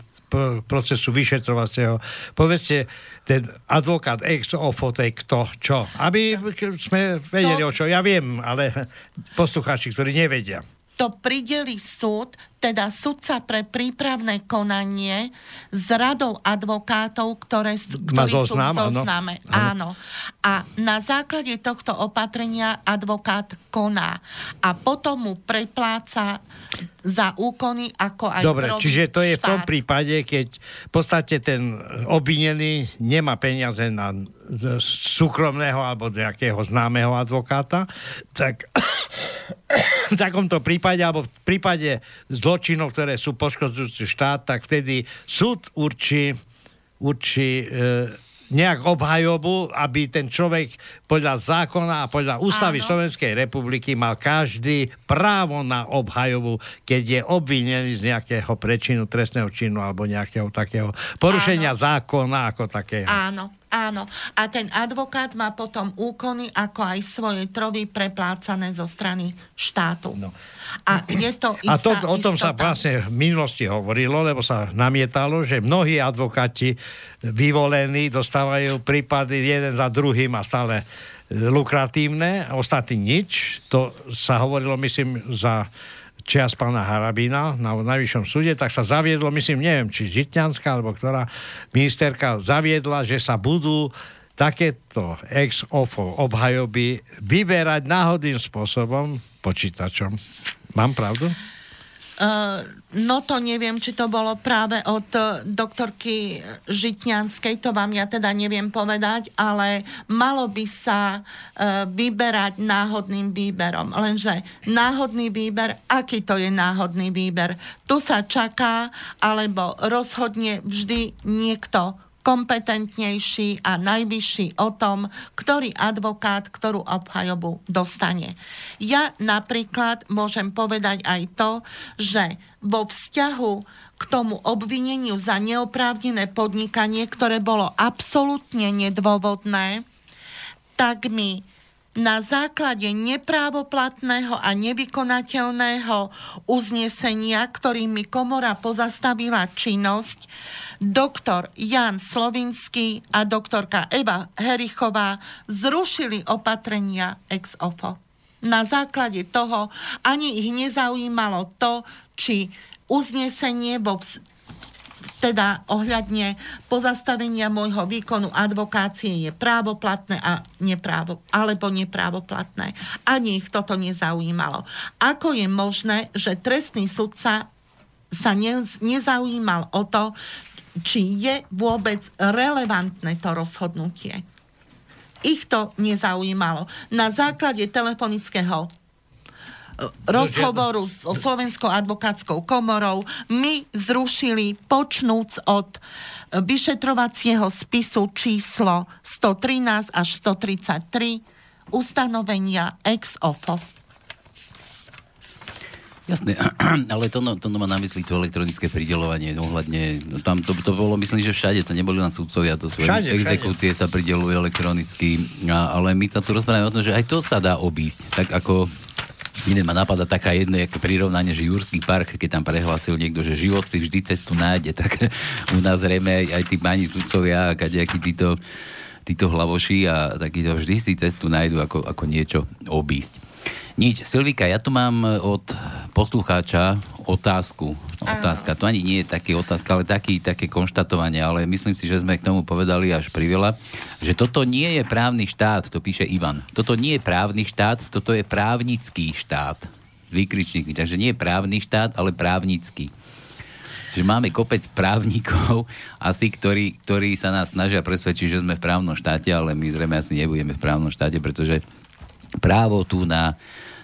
procesu vyšetrovacieho. Povedzte, ten advokát ex ofo, to je kto, čo? Aby sme vedeli, to... o čo. Ja viem, ale poslucháči, ktorí nevedia to prideli súd, teda sudca pre prípravné konanie s radou advokátov, ktoré, ktorí zoznam, sú v zozname. Áno. áno. A na základe tohto opatrenia advokát koná. A potom mu prepláca za úkony, ako aj Dobre, čiže to je štát. v tom prípade, keď v podstate ten obvinený nemá peniaze na súkromného alebo nejakého známeho advokáta, tak v takomto prípade, alebo v prípade zločinov, ktoré sú poškodzujúci štát, tak vtedy súd určí, určí e, nejak obhajobu, aby ten človek podľa zákona a podľa ústavy Áno. Slovenskej republiky mal každý právo na obhajobu, keď je obvinený z nejakého prečinu, trestného činu alebo nejakého takého porušenia Áno. zákona ako takého. Áno. Áno. A ten advokát má potom úkony, ako aj svoje troby preplácané zo strany štátu. No. A je to istá, A to, o tom istota. sa vlastne v minulosti hovorilo, lebo sa namietalo, že mnohí advokáti vyvolení dostávajú prípady jeden za druhým a stále lukratívne, ostatní nič. To sa hovorilo, myslím, za čias pána Harabina na najvyššom súde, tak sa zaviedlo, myslím, neviem, či Žitňanská, alebo ktorá ministerka zaviedla, že sa budú takéto ex ofo obhajoby vyberať náhodným spôsobom počítačom. Mám pravdu? Uh, no to neviem, či to bolo práve od uh, doktorky Žitňanskej, to vám ja teda neviem povedať, ale malo by sa uh, vyberať náhodným výberom. Lenže náhodný výber, aký to je náhodný výber? Tu sa čaká, alebo rozhodne vždy niekto kompetentnejší a najvyšší o tom, ktorý advokát ktorú obhajobu dostane. Ja napríklad môžem povedať aj to, že vo vzťahu k tomu obvineniu za neoprávnené podnikanie, ktoré bolo absolútne nedôvodné, tak mi na základe neprávoplatného a nevykonateľného uznesenia, ktorým mi komora pozastavila činnosť, doktor Jan Slovinský a doktorka Eva Herichová zrušili opatrenia ex ofo. Na základe toho ani ich nezaujímalo to, či uznesenie vo teda ohľadne pozastavenia môjho výkonu advokácie je právoplatné a neprávo, alebo neprávoplatné. Ani ich toto nezaujímalo. Ako je možné, že trestný sudca sa ne, nezaujímal o to, či je vôbec relevantné to rozhodnutie. Ich to nezaujímalo. Na základe telefonického rozhovoru s Slovenskou advokátskou komorou my zrušili počnúc od vyšetrovacieho spisu číslo 113 až 133 ustanovenia ex ofo. Jasné, ale to, no, to no má na mysli to elektronické pridelovanie ohľadne, no, tam to, to bolo, myslím, že všade, to neboli len sudcovia, to sú všade, exekúcie všade. sa pridelujú elektronicky, a, ale my sa tu rozprávame o tom, že aj to sa dá obísť, tak ako Iné ma napadá taká jedno ako prirovnanie, že Jurský park, keď tam prehlásil niekto, že život si vždy cestu nájde, tak u nás zrejme aj tí pani sudcovia a kadejakí títo, títo hlavoši a takíto vždy si cestu nájdu ako, ako niečo obísť. Nič. Silvika, ja tu mám e, od poslucháča otázku. No, otázka, to ani nie je také otázka, ale taký, také konštatovanie, ale myslím si, že sme k tomu povedali až priveľa, že toto nie je právny štát, to píše Ivan. Toto nie je právny štát, toto je právnický štát. Výkričníky. Takže nie je právny štát, ale právnický že máme kopec právnikov asi, ktorí, ktorí sa nás snažia presvedčiť, že sme v právnom štáte, ale my zrejme asi nebudeme v právnom štáte, pretože právo tu na,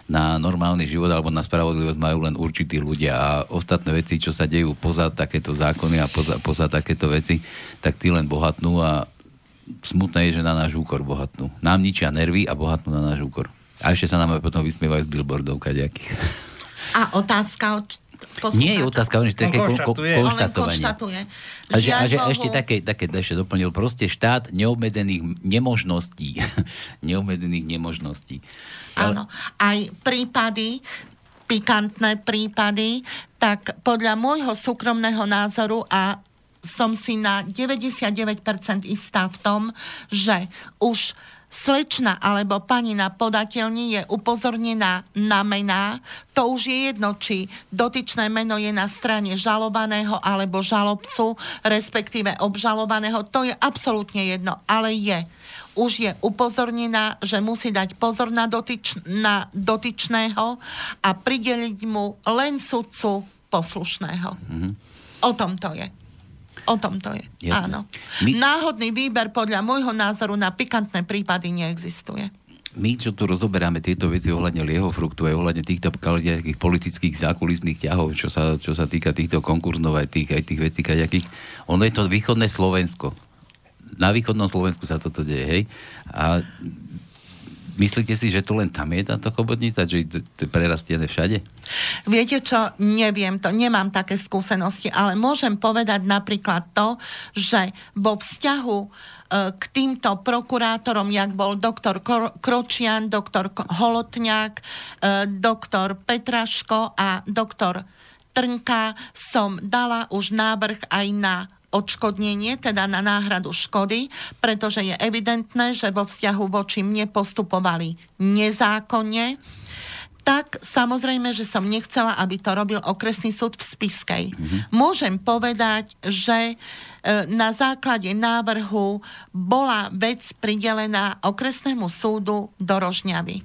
na normálny život alebo na spravodlivosť majú len určití ľudia a ostatné veci, čo sa dejú poza takéto zákony a poza, poza takéto veci, tak tí len bohatnú a smutné je, že na náš úkor bohatnú. Nám ničia nervy a bohatnú na náš úkor. A ešte sa nám aj potom vysmievajú z billboardov kaďakých. A otázka od nie je otázka, že to je také konštatovanie. A, že, a že ešte také, také ešte doplnil, proste štát neobmedzených nemožností. neobmedzených nemožností. Áno, aj prípady, pikantné prípady, tak podľa môjho súkromného názoru a som si na 99% istá v tom, že už slečna alebo pani na podateľni je upozornená na mená, to už je jedno, či dotyčné meno je na strane žalovaného alebo žalobcu, respektíve obžalovaného, to je absolútne jedno, ale je. Už je upozornená, že musí dať pozor na, dotyč, na dotyčného a prideliť mu len sudcu poslušného. Mm-hmm. O tom to je. O tom to je. Jasne. Áno. My... Náhodný výber podľa môjho názoru na pikantné prípady neexistuje my, čo tu rozoberáme tieto veci ohľadne lieho fruktu aj ohľadne týchto nejakých politických zákulisných ťahov, čo sa, čo sa týka týchto konkurzov aj tých, aj tých vecí kaďakých, ono je to východné Slovensko. Na východnom Slovensku sa toto deje, hej? A Myslíte si, že to len tam je táto chobotnica, že je prerastené všade? Viete čo, neviem to, nemám také skúsenosti, ale môžem povedať napríklad to, že vo vzťahu e, k týmto prokurátorom, jak bol doktor Kročian, doktor Holotňák, e, doktor Petraško a doktor Trnka, som dala už návrh aj na odškodnenie, teda na náhradu škody, pretože je evidentné, že vo vzťahu voči mne postupovali nezákonne. tak samozrejme, že som nechcela, aby to robil okresný súd v Spiskej. Mm-hmm. Môžem povedať, že e, na základe návrhu bola vec pridelená okresnému súdu do Rožňavy.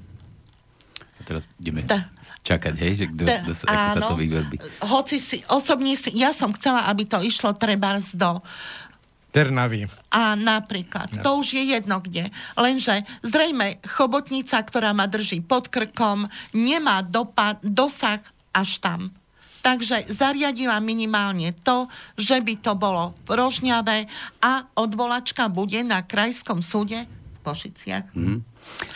A teraz ideme Ta, čakať, hej, že kto, kto, ako áno, sa to vyverbí. Hoci si, osobne si, ja som chcela, aby to išlo trebárs do Trnavy. A napríklad, ja. to už je jedno kde. Lenže zrejme chobotnica, ktorá ma drží pod krkom, nemá dopad, dosah až tam. Takže zariadila minimálne to, že by to bolo v Rožňave a odvolačka bude na krajskom súde Košiciach. Mm.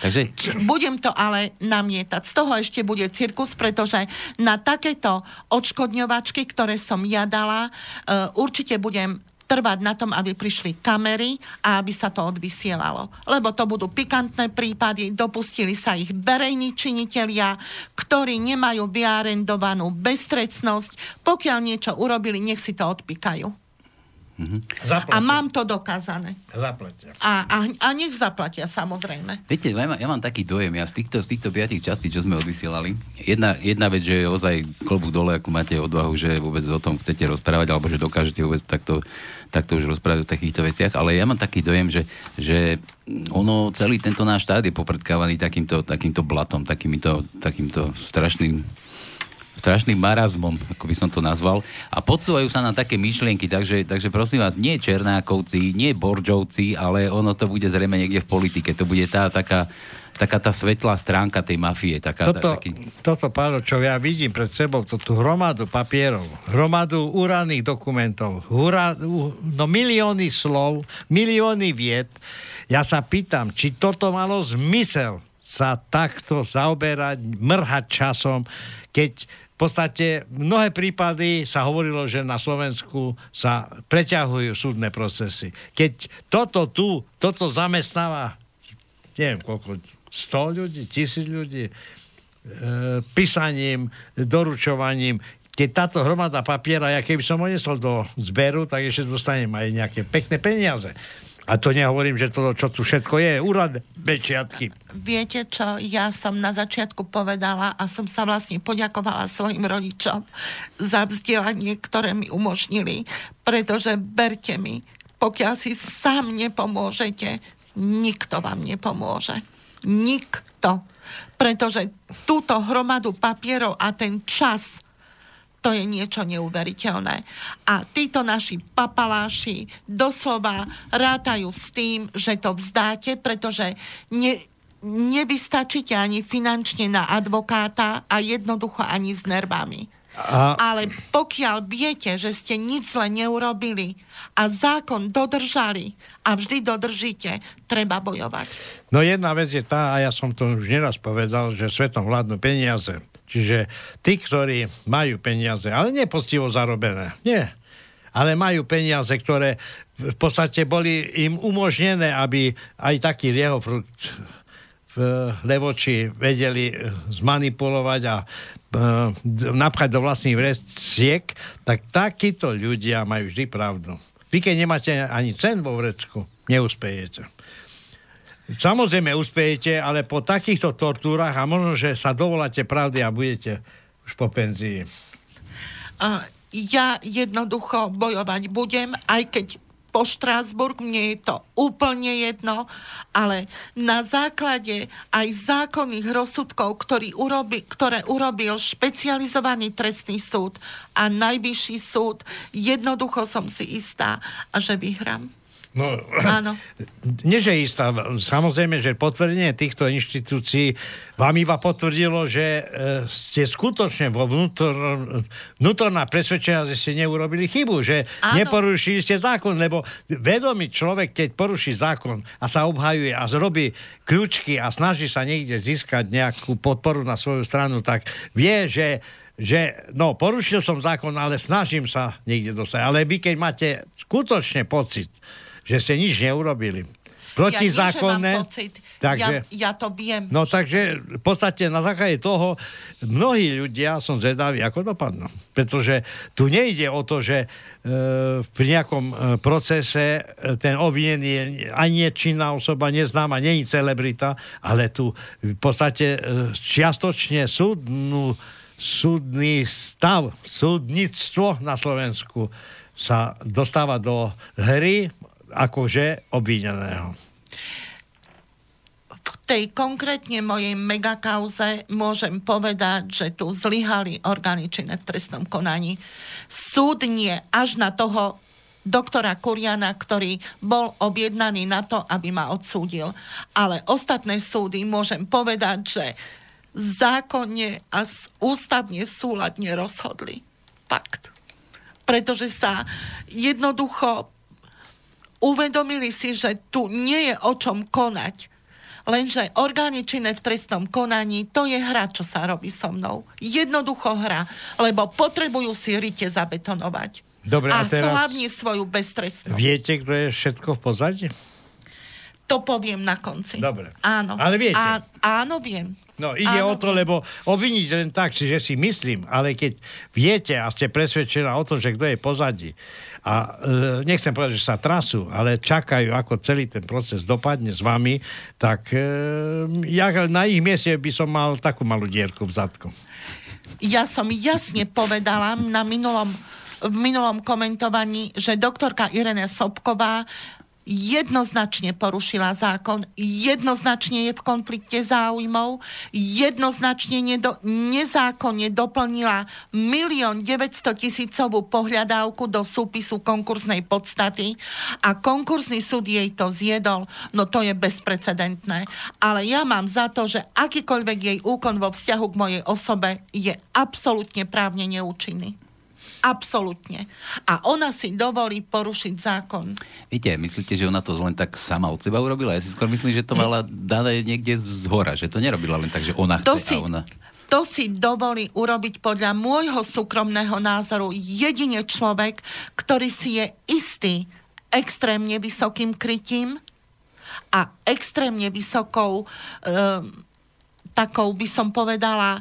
Takže... Budem to ale namietať. Z toho ešte bude cirkus, pretože na takéto odškodňovačky, ktoré som ja dala, uh, určite budem trvať na tom, aby prišli kamery a aby sa to odvysielalo. Lebo to budú pikantné prípady, dopustili sa ich verejní činitelia, ktorí nemajú vyarendovanú bezstrecnosť. Pokiaľ niečo urobili, nech si to odpikajú. Mm-hmm. A mám to dokázané. Zaplatia. A, a, a nech zaplatia, samozrejme. Viete, ja, mám, ja mám taký dojem, ja z týchto, z týchto piatich častí, čo sme odvysielali, jedna, jedna vec, že je ozaj klobúk dole, ako máte odvahu, že vôbec o tom chcete rozprávať, alebo že dokážete vôbec takto, takto už rozprávať o takýchto veciach, ale ja mám taký dojem, že, že ono, celý tento náš štát je popredkávaný takýmto, takýmto blatom, takýmito, takýmto strašným strašným marazmom, ako by som to nazval. A podsúvajú sa na také myšlienky, takže, takže prosím vás, nie Černákovci, nie Boržovci, ale ono to bude zrejme niekde v politike. To bude tá taká, taká tá svetlá stránka tej mafie. Taká, toto, taký... toto, Pálo, čo ja vidím pred sebou, to tú hromadu papierov, hromadu úradných dokumentov, hura, no milióny slov, milióny vied. Ja sa pýtam, či toto malo zmysel sa takto zaoberať, mrhať časom, keď v podstate mnohé prípady sa hovorilo, že na Slovensku sa preťahujú súdne procesy. Keď toto tu, toto zamestnáva, neviem koľko, 100 ľudí, tisíc ľudí, e, písaním, doručovaním, keď táto hromada papiera, ja keby som ho nesol do zberu, tak ešte dostanem aj nejaké pekné peniaze. A to nehovorím, že to, čo tu všetko je, úrad Bečiatky. Viete čo, ja som na začiatku povedala a som sa vlastne poďakovala svojim rodičom za vzdelanie, ktoré mi umožnili, pretože berte mi, pokiaľ si sám nepomôžete, nikto vám nepomôže. Nikto. Pretože túto hromadu papierov a ten čas, to je niečo neuveriteľné. A títo naši papaláši doslova rátajú s tým, že to vzdáte, pretože ne, nevystačíte ani finančne na advokáta a jednoducho ani s nervami. A... Ale pokiaľ viete, že ste nič zle neurobili a zákon dodržali a vždy dodržíte, treba bojovať. No jedna vec je tá, a ja som to už neraz povedal, že svetom vládnu peniaze. Čiže tí, ktorí majú peniaze, ale nie postivo zarobené, nie, ale majú peniaze, ktoré v podstate boli im umožnené, aby aj taký frukt v Levoči vedeli zmanipulovať a e, napchať do vlastných vreciek, tak takíto ľudia majú vždy pravdu. Vy keď nemáte ani cen vo vrecku, neúspejete. Samozrejme uspejete, ale po takýchto tortúrach a možno, že sa dovoláte pravdy a budete už po penzii. Ja jednoducho bojovať budem, aj keď po Štrásburg, mne je to úplne jedno, ale na základe aj zákonných rozsudkov, ktorý urobi, ktoré urobil špecializovaný trestný súd a najvyšší súd, jednoducho som si istá, a že vyhrám. No, Áno. Nie, že istá. Samozrejme, že potvrdenie týchto inštitúcií vám iba potvrdilo, že e, ste skutočne vo vnútor, vnútorná presvedčenia, že ste neurobili chybu, že Áno. neporušili ste zákon, lebo vedomý človek, keď poruší zákon a sa obhajuje a zrobí kľúčky a snaží sa niekde získať nejakú podporu na svoju stranu, tak vie, že že no, porušil som zákon, ale snažím sa niekde dostať. Ale vy, keď máte skutočne pocit, že ste nič neurobili. protizákonné. Ja, nie, pocit. Takže, ja, ja to viem. No takže v podstate na základe toho mnohí ľudia, som zvedavý, ako dopadnú. Pretože tu nejde o to, že e, pri nejakom e, procese e, ten obvinený je ani činná osoba, neznáma, není celebrita, ale tu v podstate čiastočne súdnu, súdny stav, súdnictvo na Slovensku sa dostáva do hry akože obvineného. V tej konkrétne mojej megakauze môžem povedať, že tu zlyhali orgány činné v trestnom konaní. Súd až na toho doktora Kuriana, ktorý bol objednaný na to, aby ma odsúdil. Ale ostatné súdy môžem povedať, že zákonne a ústavne súladne rozhodli. Fakt pretože sa jednoducho uvedomili si, že tu nie je o čom konať. Lenže orgány činné v trestnom konaní, to je hra, čo sa robí so mnou. Jednoducho hra, lebo potrebujú si rite zabetonovať. Dobre, a, a teraz slávni svoju beztrestnosť. Viete, kto je všetko v pozadí? To poviem na konci. Dobre. Áno. Ale viete? Á, áno, viem. No ide Áno, o to, lebo obviniť len tak, že si myslím, ale keď viete a ste presvedčená o tom, že kto je pozadí a e, nechcem povedať, že sa trasú, ale čakajú, ako celý ten proces dopadne s vami, tak e, ja na ich mieste by som mal takú malú dierku v zadku. Ja som jasne povedala na minulom v minulom komentovaní, že doktorka Irene Sobková jednoznačne porušila zákon, jednoznačne je v konflikte záujmov, jednoznačne nedo, nezákonne doplnila milión 900 tisícovú pohľadávku do súpisu konkurznej podstaty a konkurzný súd jej to zjedol, no to je bezprecedentné. Ale ja mám za to, že akýkoľvek jej úkon vo vzťahu k mojej osobe je absolútne právne neúčinný. Absolútne. A ona si dovolí porušiť zákon. Viete, myslíte, že ona to len tak sama od seba urobila? Ja si skôr myslím, že to mala dané niekde z hora, že to nerobila len tak, že ona to chce si, a ona... To si dovolí urobiť podľa môjho súkromného názoru jedine človek, ktorý si je istý extrémne vysokým krytím a extrémne vysokou e, takou by som povedala e,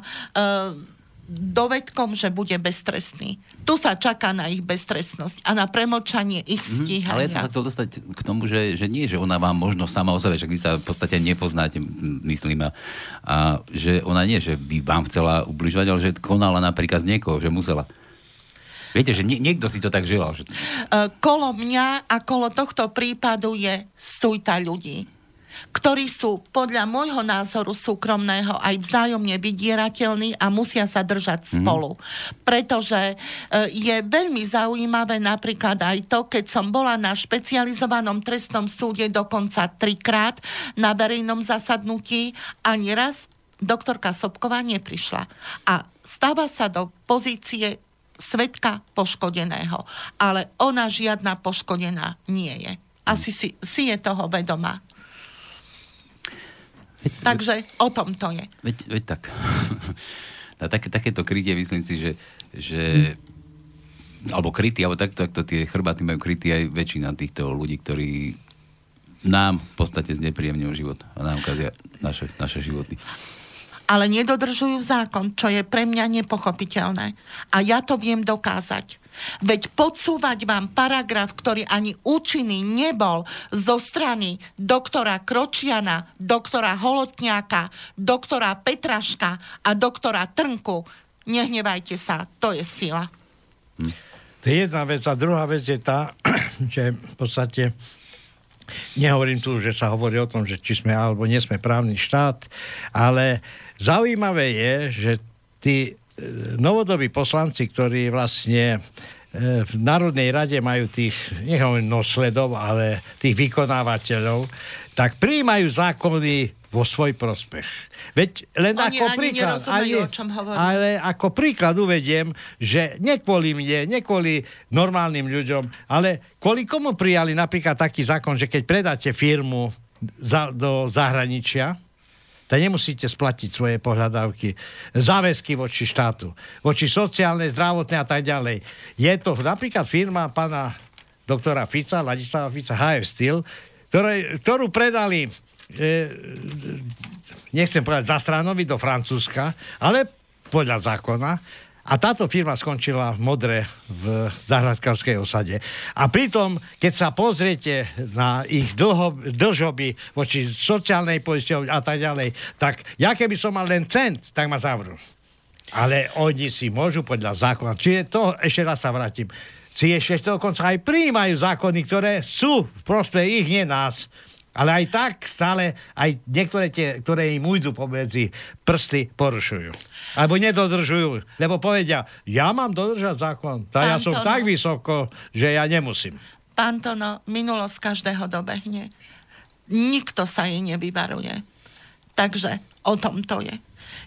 dovedkom, že bude beztrestný. Tu sa čaká na ich beztrestnosť a na premlčanie ich stíhania. Mm, ale ja sa chcel dostať k tomu, že, že nie, že ona vám možno sama o sebe, že vy sa v podstate nepoznáte, myslím, a, a že ona nie, že by vám chcela ubližovať, ale že konala napríklad z niekoho, že musela. Viete, že nie, niekto si to tak želal. Že... Kolo mňa a kolo tohto prípadu je sújta ľudí ktorí sú podľa môjho názoru súkromného aj vzájomne vydierateľní a musia sa držať mm. spolu. Pretože e, je veľmi zaujímavé napríklad aj to, keď som bola na špecializovanom trestnom súde dokonca trikrát na verejnom zasadnutí, ani raz doktorka Sobková neprišla. A stáva sa do pozície svetka poškodeného. Ale ona žiadna poškodená nie je. Asi si, si je toho vedomá. Veď, Takže o tom to je. Veď, veď tak. Na také, takéto krytie myslím si, že, že hm. alebo krytí, alebo takto, takto tie chrbaty majú krytí aj väčšina týchto ľudí, ktorí nám v podstate znepríjemňujú život a nám kazia naše, naše životy ale nedodržujú zákon, čo je pre mňa nepochopiteľné. A ja to viem dokázať. Veď podsúvať vám paragraf, ktorý ani účinný nebol zo strany doktora Kročiana, doktora Holotňáka, doktora Petraška a doktora Trnku, nehnevajte sa, to je sila. Hm. To je jedna vec. A druhá vec je tá, že v podstate nehovorím tu, že sa hovorí o tom, že či sme alebo nie sme právny štát, ale Zaujímavé je, že tí e, novodobí poslanci, ktorí vlastne e, v Národnej rade majú tých, nehovorím nosledov, ale tých vykonávateľov, tak prijímajú zákony vo svoj prospech. Veď len Oni ako príklad, ani, o čom ale ako príklad uvediem, že nie kvôli mne, nie kvôli normálnym ľuďom, ale kvôli komu prijali napríklad taký zákon, že keď predáte firmu za, do zahraničia, tak nemusíte splatiť svoje pohľadávky, záväzky voči štátu, voči sociálnej, zdravotnej a tak ďalej. Je to napríklad firma pána doktora Fica, Ladislava Fica, HF Steel, ktoré, ktorú predali e, nechcem povedať Zastránovi do Francúzska, ale podľa zákona. A táto firma skončila v Modre v Zahradkárskej osade. A pritom, keď sa pozriete na ich dlho, dlžoby voči sociálnej poisťovni a tak ďalej, tak ja keby som mal len cent, tak ma zavrú. Ale oni si môžu podľa zákona. Čiže to, ešte raz sa vrátim, si ešte dokonca aj prijímajú zákony, ktoré sú v prospech ich, nie nás. Ale aj tak stále aj niektoré tie, ktoré im ujdu pomedzi prsty, porušujú. Alebo nedodržujú. Lebo povedia, ja mám dodržať zákon. Tá ja som Tono, tak vysoko, že ja nemusím. Pán Tono, minulosť každého dobehne. Nikto sa jej nevyvaruje. Takže o tom to je.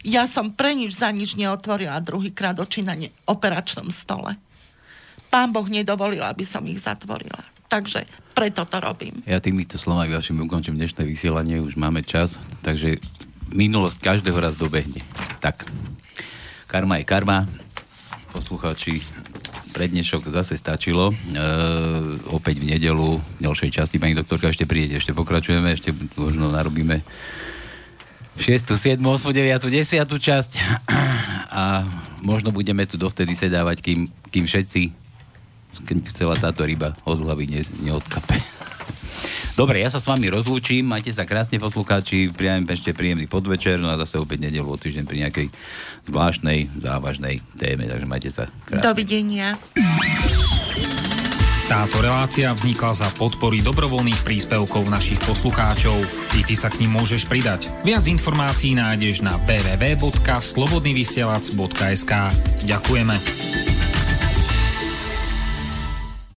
Ja som pre nič za nič neotvorila druhýkrát oči na ne- operačnom stole. Pán Boh nedovolil, aby som ich zatvorila. Takže preto to robím. Ja týmito slovami vašim ukončím dnešné vysielanie, už máme čas, takže minulosť každého raz dobehne. Tak, karma je karma. Poslucháči, pre dnešok zase stačilo. E, opäť v nedelu, v ďalšej časti. Pani doktorka, ešte príde, ešte pokračujeme, ešte možno narobíme 6., 7., 8., 9., 10. časť a možno budeme tu dovtedy sedávať, kým, kým všetci keď celá táto ryba od hlavy ne, neodkape. Dobre, ja sa s vami rozlúčim, majte sa krásne poslucháči, priajem ešte príjemný podvečer, no a zase opäť nedelu o týždeň pri nejakej zvláštnej, závažnej téme, takže majte sa krásne. Dovidenia. Táto relácia vznikla za podpory dobrovoľných príspevkov našich poslucháčov. I ty sa k ním môžeš pridať. Viac informácií nájdeš na www.slobodnyvysielac.sk Ďakujeme.